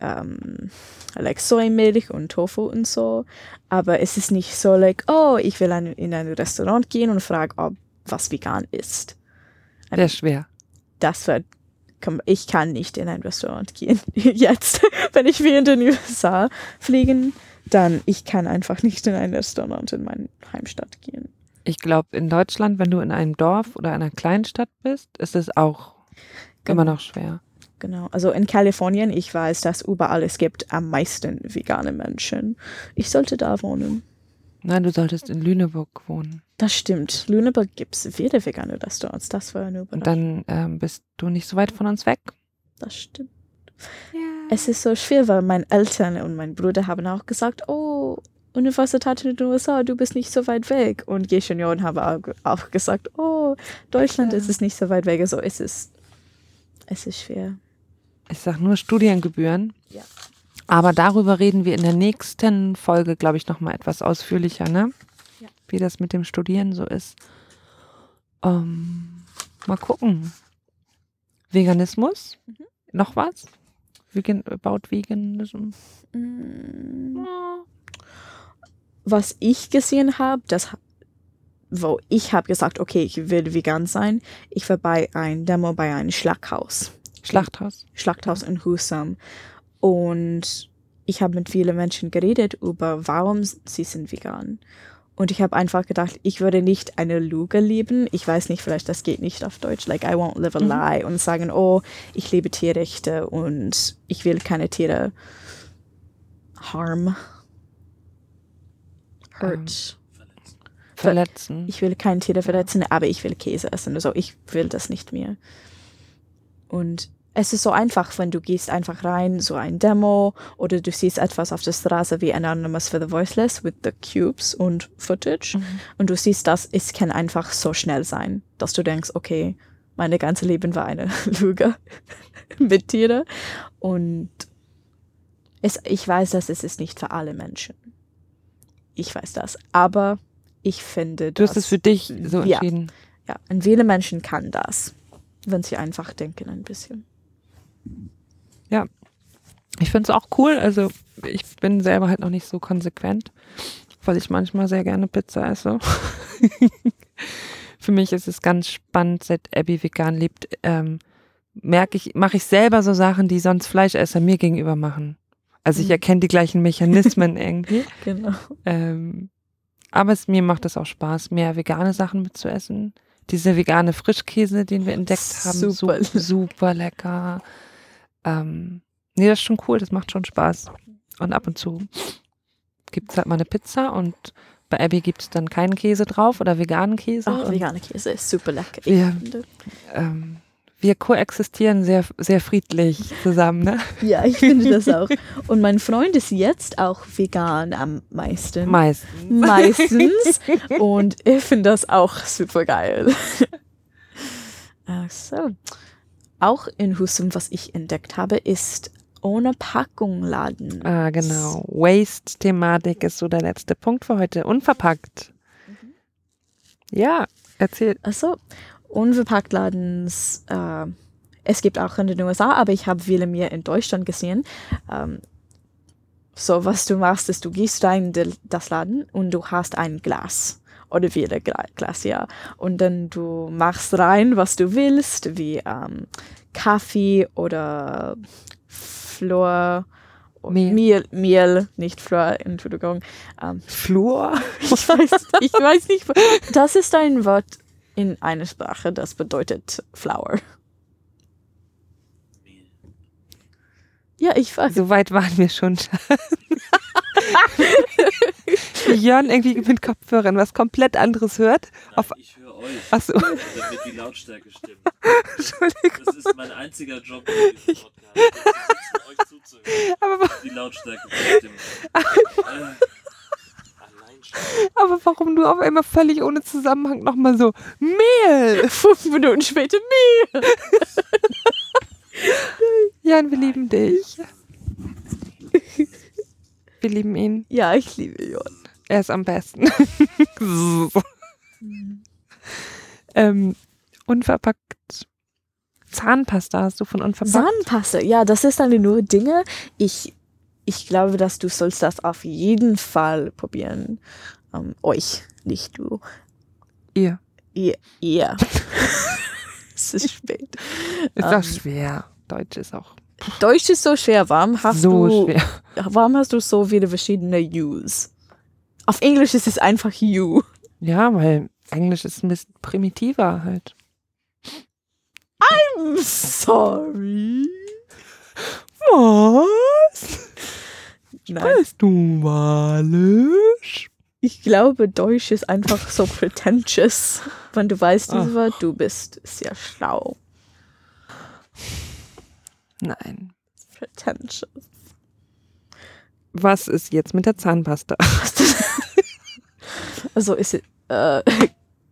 ähm, like Sojamilch und Tofu und so, aber es ist nicht so like, oh, ich will ein, in ein Restaurant gehen und frage, ob was vegan ist. Sehr schwer. Das wird, ich kann nicht in ein Restaurant gehen. Jetzt, wenn ich wie in den USA fliegen, dann ich kann einfach nicht in ein Restaurant in meine Heimstadt gehen. Ich glaube, in Deutschland, wenn du in einem Dorf oder einer Kleinstadt bist, ist es auch immer Genau. noch schwer. Genau. Also in Kalifornien, ich weiß, dass überall es gibt am meisten vegane Menschen. Ich sollte da wohnen. Nein, du solltest in Lüneburg wohnen. Das stimmt. Lüneburg gibt es viele vegane Restaurants. Das war eine Und Überraschung. dann ähm, bist du nicht so weit von uns weg. Das stimmt. Es ist so schwer, weil meine Eltern und mein Bruder haben auch gesagt, oh, Universität in den USA, du bist nicht so weit weg. Und Gesche und haben auch, auch gesagt, oh, Deutschland Ja. ist es nicht so weit weg. Also es ist, es ist schwer. Ich sag nur Studiengebühren. Ja. Aber darüber reden wir in der nächsten Folge, glaube ich, nochmal etwas ausführlicher, ne? Ja. Wie das mit dem Studieren so ist. Ähm, mal gucken. Veganismus? Mhm. Noch was? Vegan, about Veganism? Mm. Was ich gesehen habe, das wo ich habe gesagt, okay, ich will vegan sein. Ich war bei einem Demo bei einem Schlachthaus. Schlachthaus? Schlachthaus in Husum. Und ich habe mit vielen Menschen geredet über, warum sie sind vegan. Und ich habe einfach gedacht, ich würde nicht eine Lüge lieben. Ich weiß nicht, vielleicht das geht nicht auf Deutsch. Like, I won't live a Mhm. lie. Und sagen, oh, ich liebe Tierrechte und ich will keine Tiere harm. Hurt. Verletzen. Ich will keine Tiere verletzen, aber ich will Käse essen. Also ich will das nicht mehr. Und es ist so einfach, wenn du gehst einfach rein, so ein Demo oder du siehst etwas auf der Straße wie Anonymous for the Voiceless with the Cubes und Footage Mhm. und du siehst das, es kann einfach so schnell sein, dass du denkst, okay, meine ganze Leben war eine Lüge mit Tiere und es, ich weiß, dass es ist nicht für alle Menschen. Ich weiß das, aber ich finde, Du hast es für dich so Ja. entschieden. ja, und viele Menschen kann das, wenn sie einfach denken ein bisschen. Ich finde es auch cool. Also ich bin selber halt noch nicht so konsequent, weil ich manchmal sehr gerne Pizza esse. Für mich ist es ganz spannend, seit Abby vegan lebt, ähm, merke ich, mache ich selber so Sachen, die sonst Fleischesser mir gegenüber machen. Also ich Mhm. erkenne die gleichen Mechanismen irgendwie. Genau. Ähm, aber es, mir macht es auch Spaß, mehr vegane Sachen mitzuessen. Dieser vegane Frischkäse, den wir entdeckt haben, Super. super, super lecker. Ähm, nee, das ist schon cool, das macht schon Spaß. Und ab und zu gibt es halt mal eine Pizza und bei Abby gibt es dann keinen Käse drauf oder veganen Käse. Ach, veganer Käse ist super lecker. Finde. ähm, wir koexistieren sehr, sehr friedlich zusammen, ne? Ja, ich finde das auch. Und mein Freund ist jetzt auch vegan am meisten. Meistens. Meistens. Und ich finde das auch super geil. Ach so. Auch in Husum, was ich entdeckt habe, ist ohne Packung laden. Ah, genau. Waste-Thematik ist so der letzte Punkt für heute. Unverpackt. Ja, erzähl. Also, unverpackt Ladens, äh, es gibt auch in den USA, aber ich habe viele mehr in Deutschland gesehen. Ähm, so, was du machst, ist, du gehst rein in das Laden und du hast ein Glas. Oder wieder Gla- Glas, ja. Und dann du machst rein, was du willst, wie ähm, Kaffee oder Flor. Mehl. Mehl, Mehl, nicht Flor, Entschuldigung. Ähm, Flur? ich weiß, ich weiß nicht. Das ist ein Wort in einer Sprache, das bedeutet Flower. Ja, ich weiß. So weit waren wir schon. Jörn irgendwie mit Kopfhörern was komplett anderes hört. Auf, ich höre euch, achso, damit die Lautstärke stimmt. Entschuldigung. Das ist mein einziger Job in diesem Podcast. euch zuzuhören. Aber, Die Lautstärke bestimmen. Äh, aber warum du auf einmal völlig ohne Zusammenhang nochmal so Mehl? Fünf Minuten später Mehl. Jan, wir lieben dich. Wir lieben ihn. Ja, ich liebe Jon. Er ist am besten. ähm, unverpackt. Zahnpasta hast du von unverpackt? Zahnpasta, ja, das ist eine nur Dinge. Ich, ich glaube, dass du sollst das auf jeden Fall probieren. Ähm, euch, nicht du. Ihr. Ihr. ihr. es ist spät. Ist Ähm. auch schwer. Deutsch ist auch Deutsch ist so schwer. Warum hast so du, schwer. warum hast du so viele verschiedene U's? Auf Englisch ist es einfach you. Ja, weil Englisch ist ein bisschen primitiver halt. I'm sorry. Was? Nein, Weißt du Walisch? ich glaube, Deutsch ist einfach so pretentious. Wenn du weißt Ach. Du bist sehr schlau. Nein. Pretentious. Was ist jetzt mit der Zahnpasta? Also ist es, äh,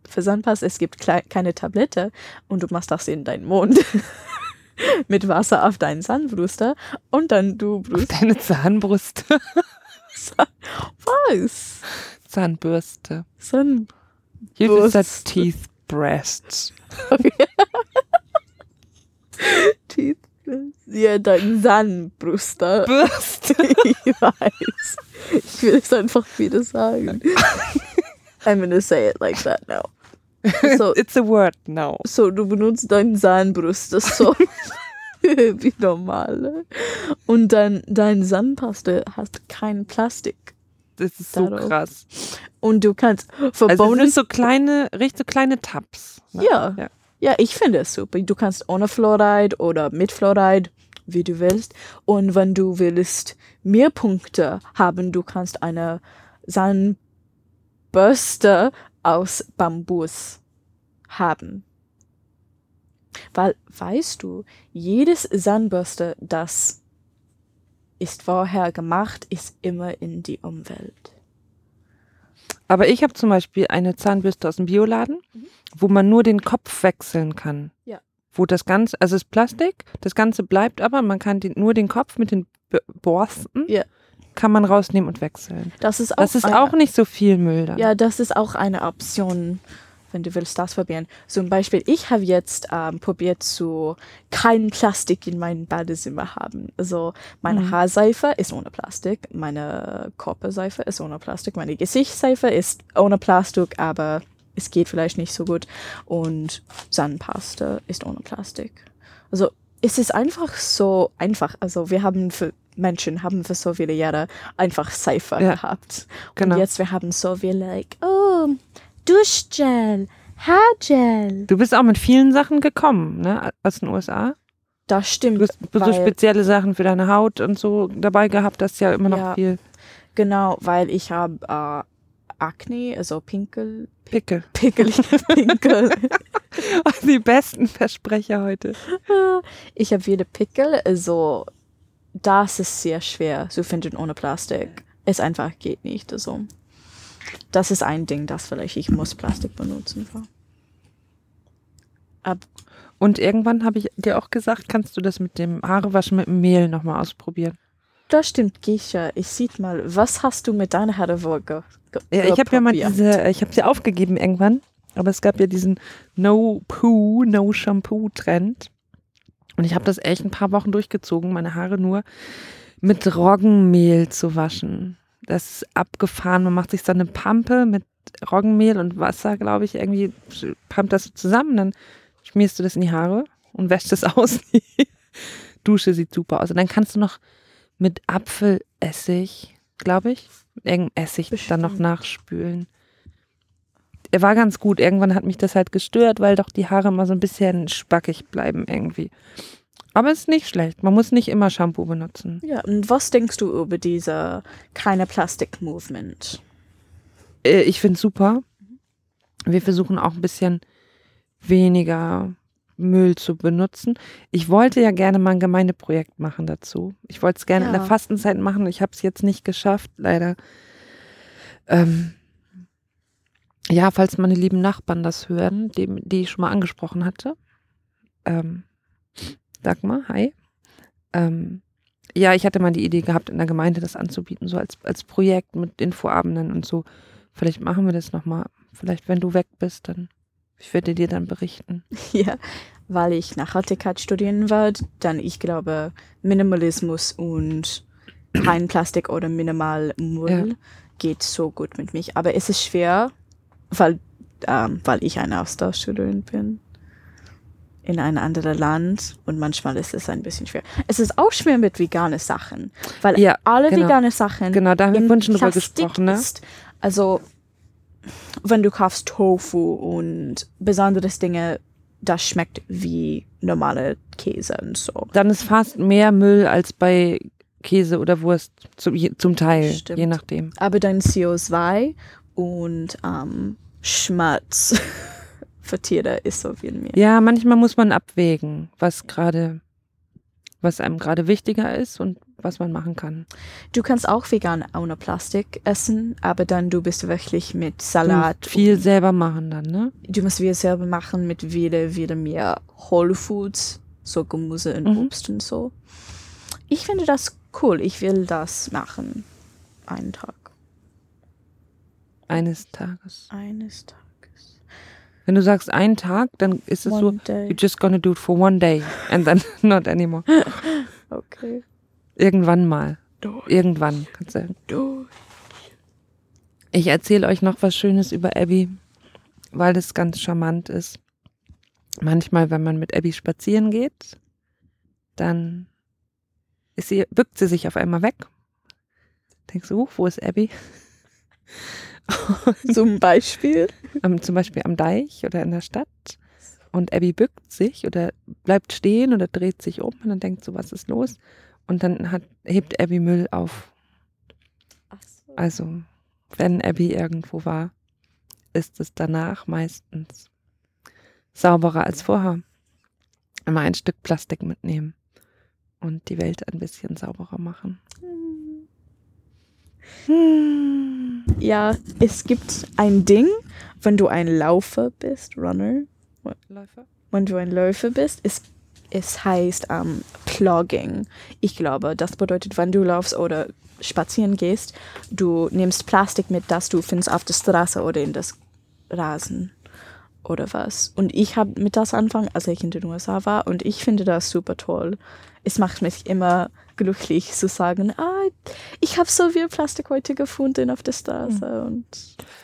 für Zahnpass, es gibt keine Tablette und du machst das in deinen Mund. Mit Wasser auf deinen Zahnbruster und dann du brust Deine Zahnbrust. was? Zahnbürste. Zahn Hier ist das. Teeth Breast. Teeth. Ja, dein Zahnbruster. Bürste. ich weiß. Ich will es einfach wieder sagen. I'm gonna say it like that now. So, It's a word now. so du benutzt deinen Zahnbruster so wie normal. Und dann dein Zahnpaste hat kein Plastik. Das ist so Darauf. krass. Und du kannst für Also so kleine, richtig so kleine Tabs. ne? Ja. ja. Ja, ich finde es super. Du kannst ohne Fluoride oder mit Fluoride, wie du willst. Und wenn du willst mehr Punkte haben, du kannst eine Zahnbürste aus Bambus haben. Weil, weißt du, jedes Zahnbürste, das ist vorher gemacht, ist immer in die Umwelt. Aber ich habe zum Beispiel eine Zahnbürste aus dem Bioladen, wo man nur den Kopf wechseln kann. Ja. Wo das Ganze, also es ist Plastik, das Ganze bleibt aber, man kann den, nur den Kopf mit den B Borsten, Ja. kann man rausnehmen und wechseln. Das ist auch, Das ist eine- auch nicht so viel Müll dann. Ja, das ist auch eine Option, wenn du willst das probieren. Zum Beispiel, ich habe jetzt ähm, probiert zu kein Plastik in meinem Badezimmer haben. Also meine Mhm. Haarseife ist ohne Plastik, meine Körperseife ist ohne Plastik, meine Gesichtsseife ist ohne Plastik, aber es geht vielleicht nicht so gut. Und Zahnpasta ist ohne Plastik. Also es ist einfach so einfach. Also wir haben für Menschen haben für so viele Jahre einfach Seife Ja, gehabt. genau. Und jetzt wir haben so viel like, oh, Duschgel, Haargel. Du bist auch mit vielen Sachen gekommen, ne, aus den USA. Das stimmt. Du hast so spezielle Sachen für deine Haut und so dabei gehabt, das ist ja immer noch Ja. viel Genau, weil ich habe äh, Akne, also Pinkel, Pickel. Pickel, Pinkel. Die besten Versprecher heute. Ich habe wieder Pickel, also das ist sehr schwer zu finden ohne Plastik. Es einfach geht nicht, also das ist ein Ding, das vielleicht ich muss Plastik benutzen. Ab, Und irgendwann habe ich dir auch gesagt, kannst du das mit dem Haarewaschen mit dem Mehl nochmal ausprobieren. das stimmt, Gisha. Ich sieht mal, was hast du mit deiner Haare ge Ja, ich habe ja mal diese, ich habe sie aufgegeben irgendwann, aber es gab ja diesen No Poo, No Shampoo Trend. Und ich habe das echt ein paar Wochen durchgezogen, meine Haare nur mit Roggenmehl zu waschen. Das ist abgefahren. Man macht sich so eine Pampe mit Roggenmehl und Wasser, glaube ich, irgendwie pumpt das so zusammen. Dann schmierst du das in die Haare und wäschst es aus. Die Dusche sieht super aus. Und dann kannst du noch mit Apfelessig, glaube ich, mit irgendeinem Essig dann noch Bestimmt. nachspülen. Er war ganz gut. Irgendwann hat mich das halt gestört, weil doch die Haare immer so ein bisschen spackig bleiben irgendwie. Aber es ist nicht schlecht. Man muss nicht immer Shampoo benutzen. Ja, und was denkst du über diese keine Plastik-Movement? Äh, ich finde es super. Wir versuchen auch ein bisschen weniger Müll zu benutzen. Ich wollte ja gerne mal ein Gemeindeprojekt machen dazu. Ich wollte es gerne in der Ja. Fastenzeit machen. Ich habe es jetzt nicht geschafft, leider. Ähm, ja, falls meine lieben Nachbarn das hören, die, die ich schon mal angesprochen hatte. Ähm, Dagmar, hi. Ähm, ja, ich hatte mal die Idee gehabt, in der Gemeinde das anzubieten, so als, als Projekt mit Infoabenden und so. Vielleicht machen wir das nochmal. Vielleicht, wenn du weg bist, dann, ich werde dir dann berichten. Ja, weil ich Nachhaltigkeit studieren werde, dann ich glaube Minimalismus und kein Plastik oder minimal Müll Ja. geht so gut mit mich. Aber es ist schwer, weil, ähm, weil ich eine Austauschschülerin bin in ein anderes Land und manchmal ist es ein bisschen schwer. Es ist auch schwer mit veganen Sachen, weil Ja, alle genau. vegane Sachen Genau, da haben wir vorhin schon drüber gesprochen, ne? ist. Also, wenn du kaufst Tofu und besonderes Dinge, das schmeckt wie normale Käse und so. Dann ist fast mehr Müll als bei Käse oder Wurst, zum, zum Teil, Stimmt. je nachdem. Aber dein CO2 und ähm, Schmerz für Tiere ist so viel mehr. Ja, manchmal muss man abwägen, was gerade, was einem gerade wichtiger ist und was man machen kann. Du kannst auch vegan ohne Plastik essen, aber dann du bist wirklich mit Salat. viel selber machen dann, ne? du musst wir selber machen mit wieder, wieder mehr Whole Foods, so Gemüse und Mhm. Obst und so. Ich finde das cool. Ich will das machen. Einen Tag. Eines Tages. Eines Tages. Wenn du sagst einen Tag, dann ist es so, One day. you're just gonna do it for one day and then not anymore. Okay. Irgendwann mal. Durch. Irgendwann, kannst du sagen. Durch. Ich erzähle euch noch was Schönes über Abby, weil das ganz charmant ist. Manchmal, wenn man mit Abby spazieren geht, dann ist sie, bückt sie sich auf einmal weg. Denkst du, wo ist Abby? Zum Beispiel. Am, zum Beispiel am Deich oder in der Stadt. Und Abby bückt sich oder bleibt stehen oder dreht sich um und dann denkt so, was ist los? Und dann hat, hebt Abby Müll auf. Ach so. Also, wenn Abby irgendwo war, ist es danach meistens sauberer als vorher. Immer ein Stück Plastik mitnehmen und die Welt ein bisschen sauberer machen. Hm. Ja, es gibt ein Ding, wenn du ein Laufer bist, Runner, Läufer? wenn du ein Läufer bist, es, es heißt ähm, Plogging. Ich glaube, das bedeutet, wenn du laufst oder spazieren gehst, du nimmst Plastik mit, das du findest auf der Straße oder in das Rasen oder was. Und ich habe mit das angefangen, als ich in den USA war und ich finde das super toll. Es macht mich immer glücklich zu sagen, ah, ich habe so viel Plastik heute gefunden auf der Straße und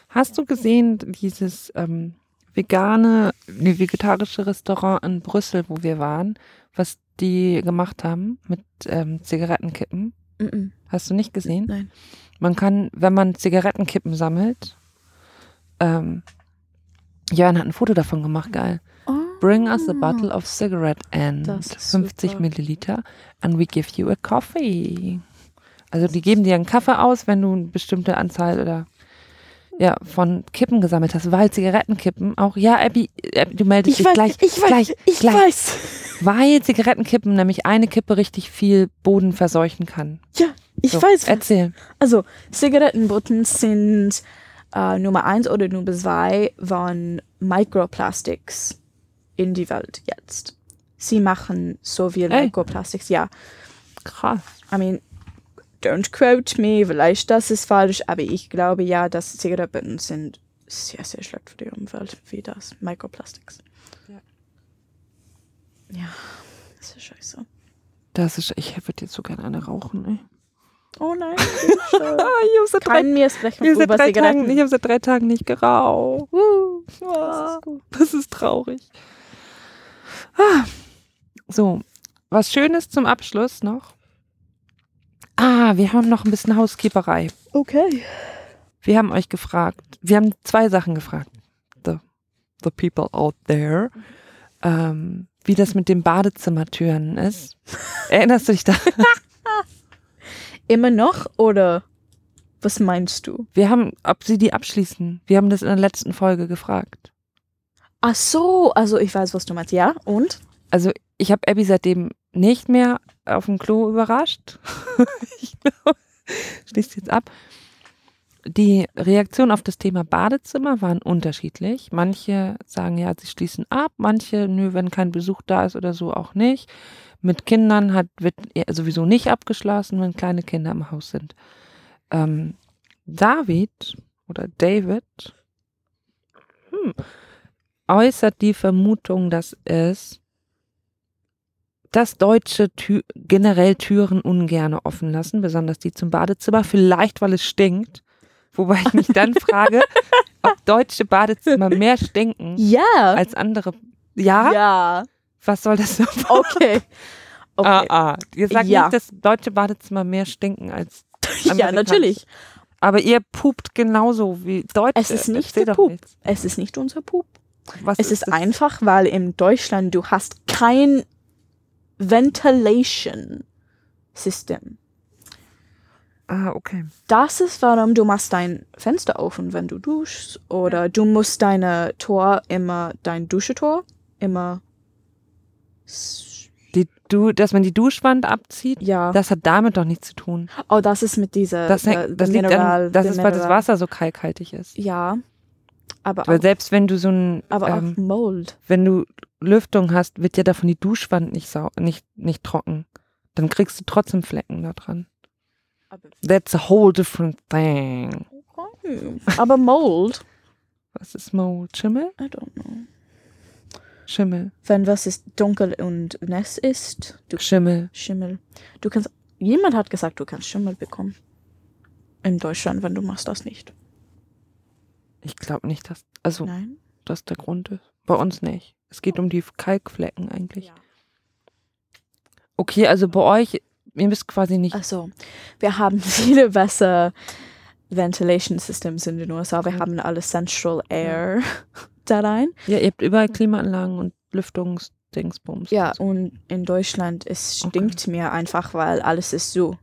Hast du gesehen dieses ähm, vegane, nee, vegetarische Restaurant in Brüssel, wo wir waren, was die gemacht haben mit ähm, Zigarettenkippen? -mm, Hast du nicht gesehen? nein. Man kann, wenn man Zigarettenkippen sammelt, ähm, Jörn hat ein Foto davon gemacht, geil. Bring us a bottle of cigarette and Das ist 50 super. Milliliter and we give you a coffee. Also die geben dir einen Kaffee aus, wenn du eine bestimmte Anzahl oder ja, von Kippen gesammelt hast, weil Zigarettenkippen auch, ja, Abby, Abby du meldest Ich dich weiß, gleich, ich weiß, gleich, ich gleich, weiß. weil Zigarettenkippen nämlich eine Kippe richtig viel Boden verseuchen kann. Ja, ich So, weiß. Erzähl. Also, Zigarettenbutten sind äh, Nummer eins oder Nummer zwei von Microplastics in die Welt jetzt. Sie machen so viel Ey. Microplastics, ja. Krass. I mean, don't quote me, vielleicht das ist falsch, aber ich glaube ja, dass Zigaretten sind sehr, sehr schlecht für die Umwelt, wie das Microplastics. Ja. Ja, das ist scheiße. Das ist, ich würde jetzt so gerne eine rauchen, ey. Oh nein. Ah, ich habe seit, drei, mir sprechen ich über drei. Tagen, ich hab seit drei Tagen nicht geraucht. Uh, Das ah, ist gut. das ist traurig. Ah, so, was Schönes zum Abschluss noch. Ah, wir haben noch ein bisschen Housekeeperei. Okay. Wir haben euch gefragt, wir haben zwei Sachen gefragt. The, the people out there. Ähm, wie das mit den Badezimmertüren ist. Erinnerst du dich da? Immer noch oder was meinst du? Wir haben, ob sie die abschließen. Wir haben das in der letzten Folge gefragt. Ach so, also ich weiß, was du meinst. Ja, und? Also ich habe Abby seitdem nicht mehr auf dem Klo überrascht. ich glaube, schließt jetzt ab. Die Reaktionen auf das Thema Badezimmer waren unterschiedlich. Manche sagen ja, sie schließen ab, manche, nö, wenn kein Besuch da ist oder so, auch nicht. Mit Kindern hat, wird sowieso nicht abgeschlossen, wenn kleine Kinder im Haus sind. Ähm, David oder David hm, äußert die Vermutung, dass es dass Deutsche Tü generell Türen ungern offen lassen, besonders die zum Badezimmer, vielleicht weil es stinkt. Wobei ich mich dann frage, ob deutsche Badezimmer mehr stinken Ja. als andere. Ja? Ja. Was soll das so? Okay. Ah, Okay. ah. Ihr sagt Ja. nicht, dass deutsche Badezimmer mehr stinken als ja, natürlich. Aber ihr pupt genauso wie Deutsche. Es ist nicht der Pup. Es ist nicht unser Pup. Was Es ist das? einfach, weil in Deutschland du hast kein Ventilation System. Ah, okay. Das ist, warum du machst dein Fenster offen, wenn du duschst. Oder du musst deine Tor immer, dein Duschetor immer, Die, du, dass man die Duschwand abzieht, ja. das hat damit doch nichts zu tun. oh, das ist mit dieser, Das, äh, das liegt Mineral, an, das ist, weil das. Wasser so kalkhaltig ist. Ja. Aber Weil auch, selbst wenn du so ein, aber ähm, auch Mold. wenn du Lüftung hast, wird ja davon die Duschwand nicht, sau nicht, nicht trocken. Dann kriegst du trotzdem Flecken da dran. That's a whole different thing. Aber Mold, Was ist Mold? Schimmel? I don't know. Schimmel. Wenn was ist dunkel und nass ist, du Schimmel. Schimmel. Du kannst, jemand hat gesagt, du kannst Schimmel bekommen. In Deutschland, wenn du machst das nicht. Ich glaube nicht, dass, also, Nein? das der Grund ist. Bei uns nicht. Es geht um die Kalkflecken eigentlich. Okay, also bei euch, ihr müsst quasi nicht. Also, wir haben viele bessere Ventilation Systems in den USA. Wir haben alle Central Air da rein. Ja, ihr habt überall Klimaanlagen und Lüftungsdingsbums. Ja, und in Deutschland, es Okay. stinkt mir einfach, weil alles ist so.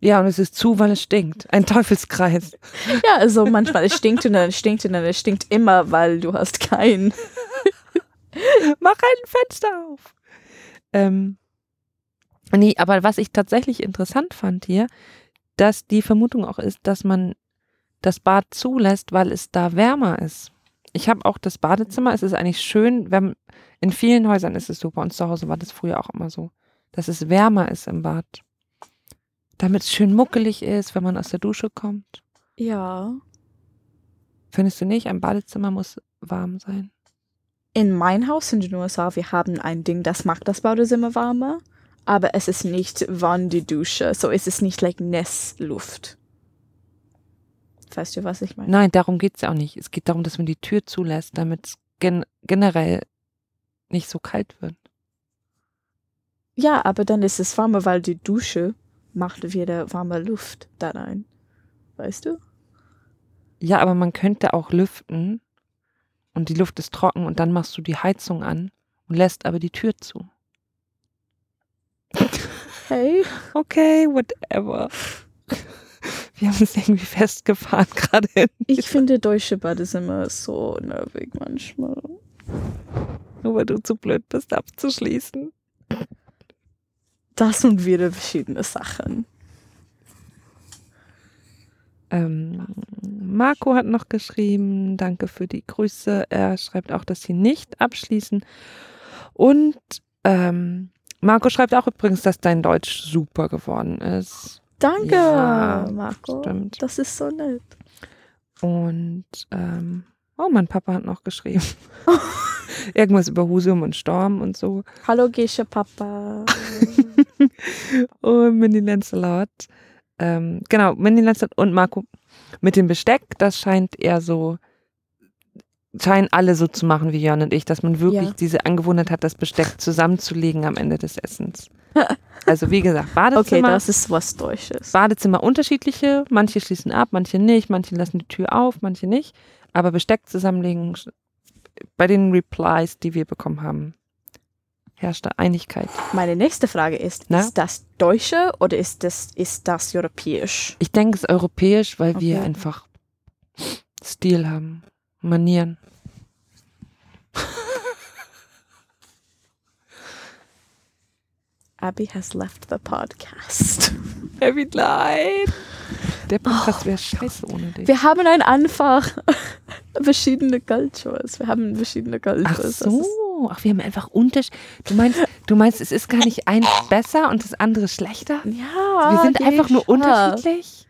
Ja, und es ist zu, weil es stinkt. Ein Teufelskreis. Ja, also manchmal es stinkt und dann es stinkt und dann es stinkt immer, weil du hast kein. Mach ein Fenster auf. Ähm, nee, aber was ich tatsächlich interessant fand hier, dass die Vermutung auch ist, dass man das Bad zulässt, weil es da wärmer ist. Ich habe auch das Badezimmer, es ist eigentlich schön, wenn, in vielen Häusern ist es so, bei uns zu Hause war das früher auch immer so, dass es wärmer ist im Bad. Damit es schön muckelig ist, wenn man aus der Dusche kommt. Ja. Findest du nicht? Ein Badezimmer muss warm sein. In mein Haus in den USA, wir haben ein Ding, das macht das Badezimmer warmer, aber es ist nicht wann die Dusche, so ist es nicht like Nassluft. Weißt du, was ich meine? Nein, darum geht es ja auch nicht. Es geht darum, dass man die Tür zulässt, damit es gen generell nicht so kalt wird. Ja, aber dann ist es warmer, weil die Dusche macht wieder warme Luft da rein. Weißt du? Ja, aber man könnte auch lüften und die Luft ist trocken und dann machst du die Heizung an und lässt aber die Tür zu. Hey. Okay, whatever. Wir haben es irgendwie festgefahren gerade. Ich finde deutsche Badezimmer so nervig manchmal. Nur weil du zu blöd bist, abzuschließen. Das sind wieder verschiedene Sachen. Ähm, Marco hat noch geschrieben, danke für die Grüße. Er schreibt auch, dass sie nicht abschließen. Und ähm, Marco schreibt auch übrigens, dass dein Deutsch super geworden ist. Danke, Ja, Marco. stimmt. Das ist so nett. Und ähm, oh, mein Papa hat noch geschrieben. Irgendwas über Husum und Storm und so. Hallo Gesche Papa. Und Mindy Lancelot. Ähm, genau, Mindy Lancelot und Marco mit dem Besteck, das scheint eher so, scheinen alle so zu machen wie Jörn und ich, dass man wirklich Ja. diese Angewohnheit hat, das Besteck zusammenzulegen am Ende des Essens. Also wie gesagt, Okay, Badezimmer, das ist was Deutsches. Badezimmer unterschiedliche, manche schließen ab, manche nicht, manche lassen die Tür auf, manche nicht. Aber Besteck zusammenlegen, bei den Replies, die wir bekommen haben, herrschte Einigkeit. Meine nächste Frage ist, Na? ist das Deutsche oder ist das, ist das Europäisch? Ich denke, es ist europäisch, weil wir Okay. einfach Stil haben, Manieren. Abby has left the podcast. Wie leid. Der Podcast wäre scheiße ohne dich. Wir haben ein einfach verschiedene Cultures. Wir haben verschiedene Cultures. Ach ist- so, ach, wir haben einfach Unterschied. Du meinst, du meinst, es ist gar nicht eins besser und das andere schlechter? Ja. Wir sind einfach nur unterschiedlich?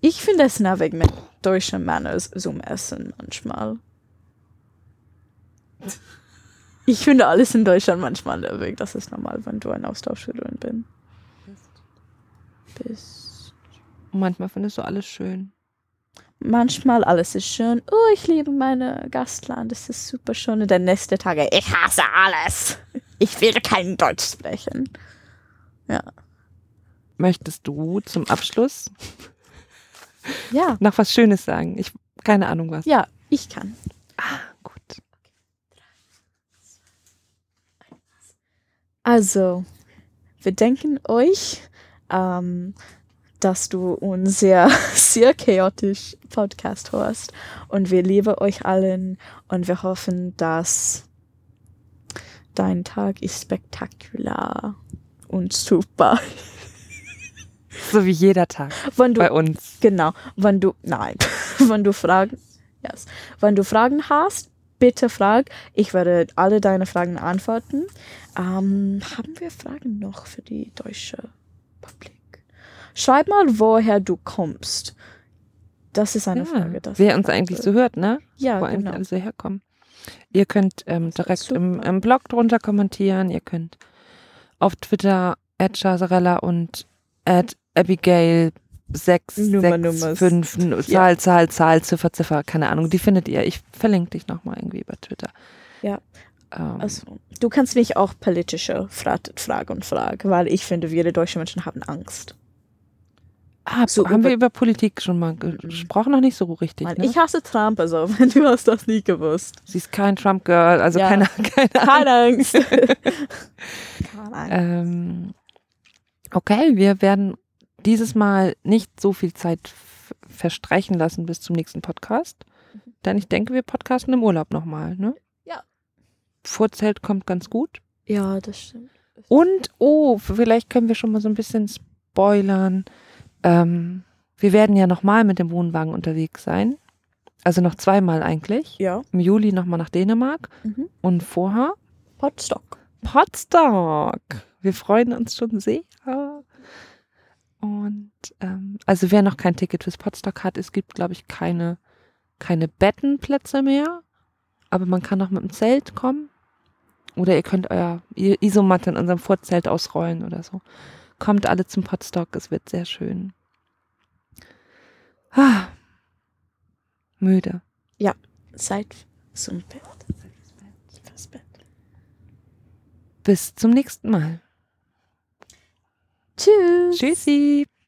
Ich finde es nervig mit deutschen Manners zum Essen manchmal. Ich finde alles in Deutschland manchmal nervig. Das ist normal, wenn du ein Austauschschülerin bin. bist. Und manchmal findest du alles schön. Manchmal alles ist schön. Oh, ich liebe meine Gastland. Das ist super schön. Und der nächste Tag, ich hasse alles. Ich will kein Deutsch sprechen. Möchtest du zum Abschluss Ja, noch was Schönes sagen? Ich keine Ahnung was. ja, ich kann. Ah, gut. Also, wir denken euch, ähm, dass du uns sehr, sehr chaotisch Podcast hörst. Und wir lieben euch allen und wir hoffen, dass dein Tag ist spektakulär und super. So wie jeder Tag Wenn du, bei uns. genau, wenn du, nein, wenn du Fragen, yes, wenn du Fragen hast, bitte frag. Ich werde alle deine Fragen antworten. Ähm, haben wir Fragen noch für die deutsche Publik? Schreib mal, woher du kommst. Das ist eine Ja, Frage. Wer uns eigentlich so hört, ne? Ja, Wo eigentlich genau. alle so herkommen. Ihr könnt ähm, direkt im, im Blog drunter kommentieren. Ihr könnt auf Twitter at Chasarella und at Abigail 6, Nummer, 6 Nummers. 5, Zahl, Ja. Zahl, Zahl, Ziffer, Ziffer, keine Ahnung. Die findet ihr. Ich verlinke dich nochmal irgendwie bei Twitter. Ja. Ähm, Also, du kannst mich auch politische Fra Frage und Frage, weil ich finde, viele deutsche Menschen haben Angst. Ah, so haben wir über- Politik schon mal gesprochen? Noch nicht so richtig. Weil Ne? Ich hasse Trump, also wenn du hast das nie gewusst. Sie ist kein Trump-Girl, also Ja. keine, keine Keine Angst. Keine Angst. Ähm, okay, wir werden dieses Mal nicht so viel Zeit verstreichen lassen bis zum nächsten Podcast. Denn ich denke, wir podcasten im Urlaub nochmal, ne? Ja. Vorzelt kommt ganz gut. Ja, das stimmt. Und, oh, vielleicht können wir schon mal so ein bisschen spoilern. Ähm, wir werden ja nochmal mit dem Wohnwagen unterwegs sein. Also noch zweimal eigentlich. Ja. Im Juli nochmal nach Dänemark. Mhm. Und vorher Potstock. Potsdok. Wir freuen uns schon sehr. Und ähm, also wer noch kein Ticket fürs Potsdok hat, es gibt, glaube ich, keine, keine Bettenplätze mehr. Aber man kann auch mit dem Zelt kommen. Oder ihr könnt euer Isomatte in unserem Vorzelt ausrollen oder so. Kommt alle zum Potsdok, es wird sehr schön. Ah, müde. Zeit zum Bett. Fürs Bett. Bis zum nächsten Mal. Tschüss. Tschüssi.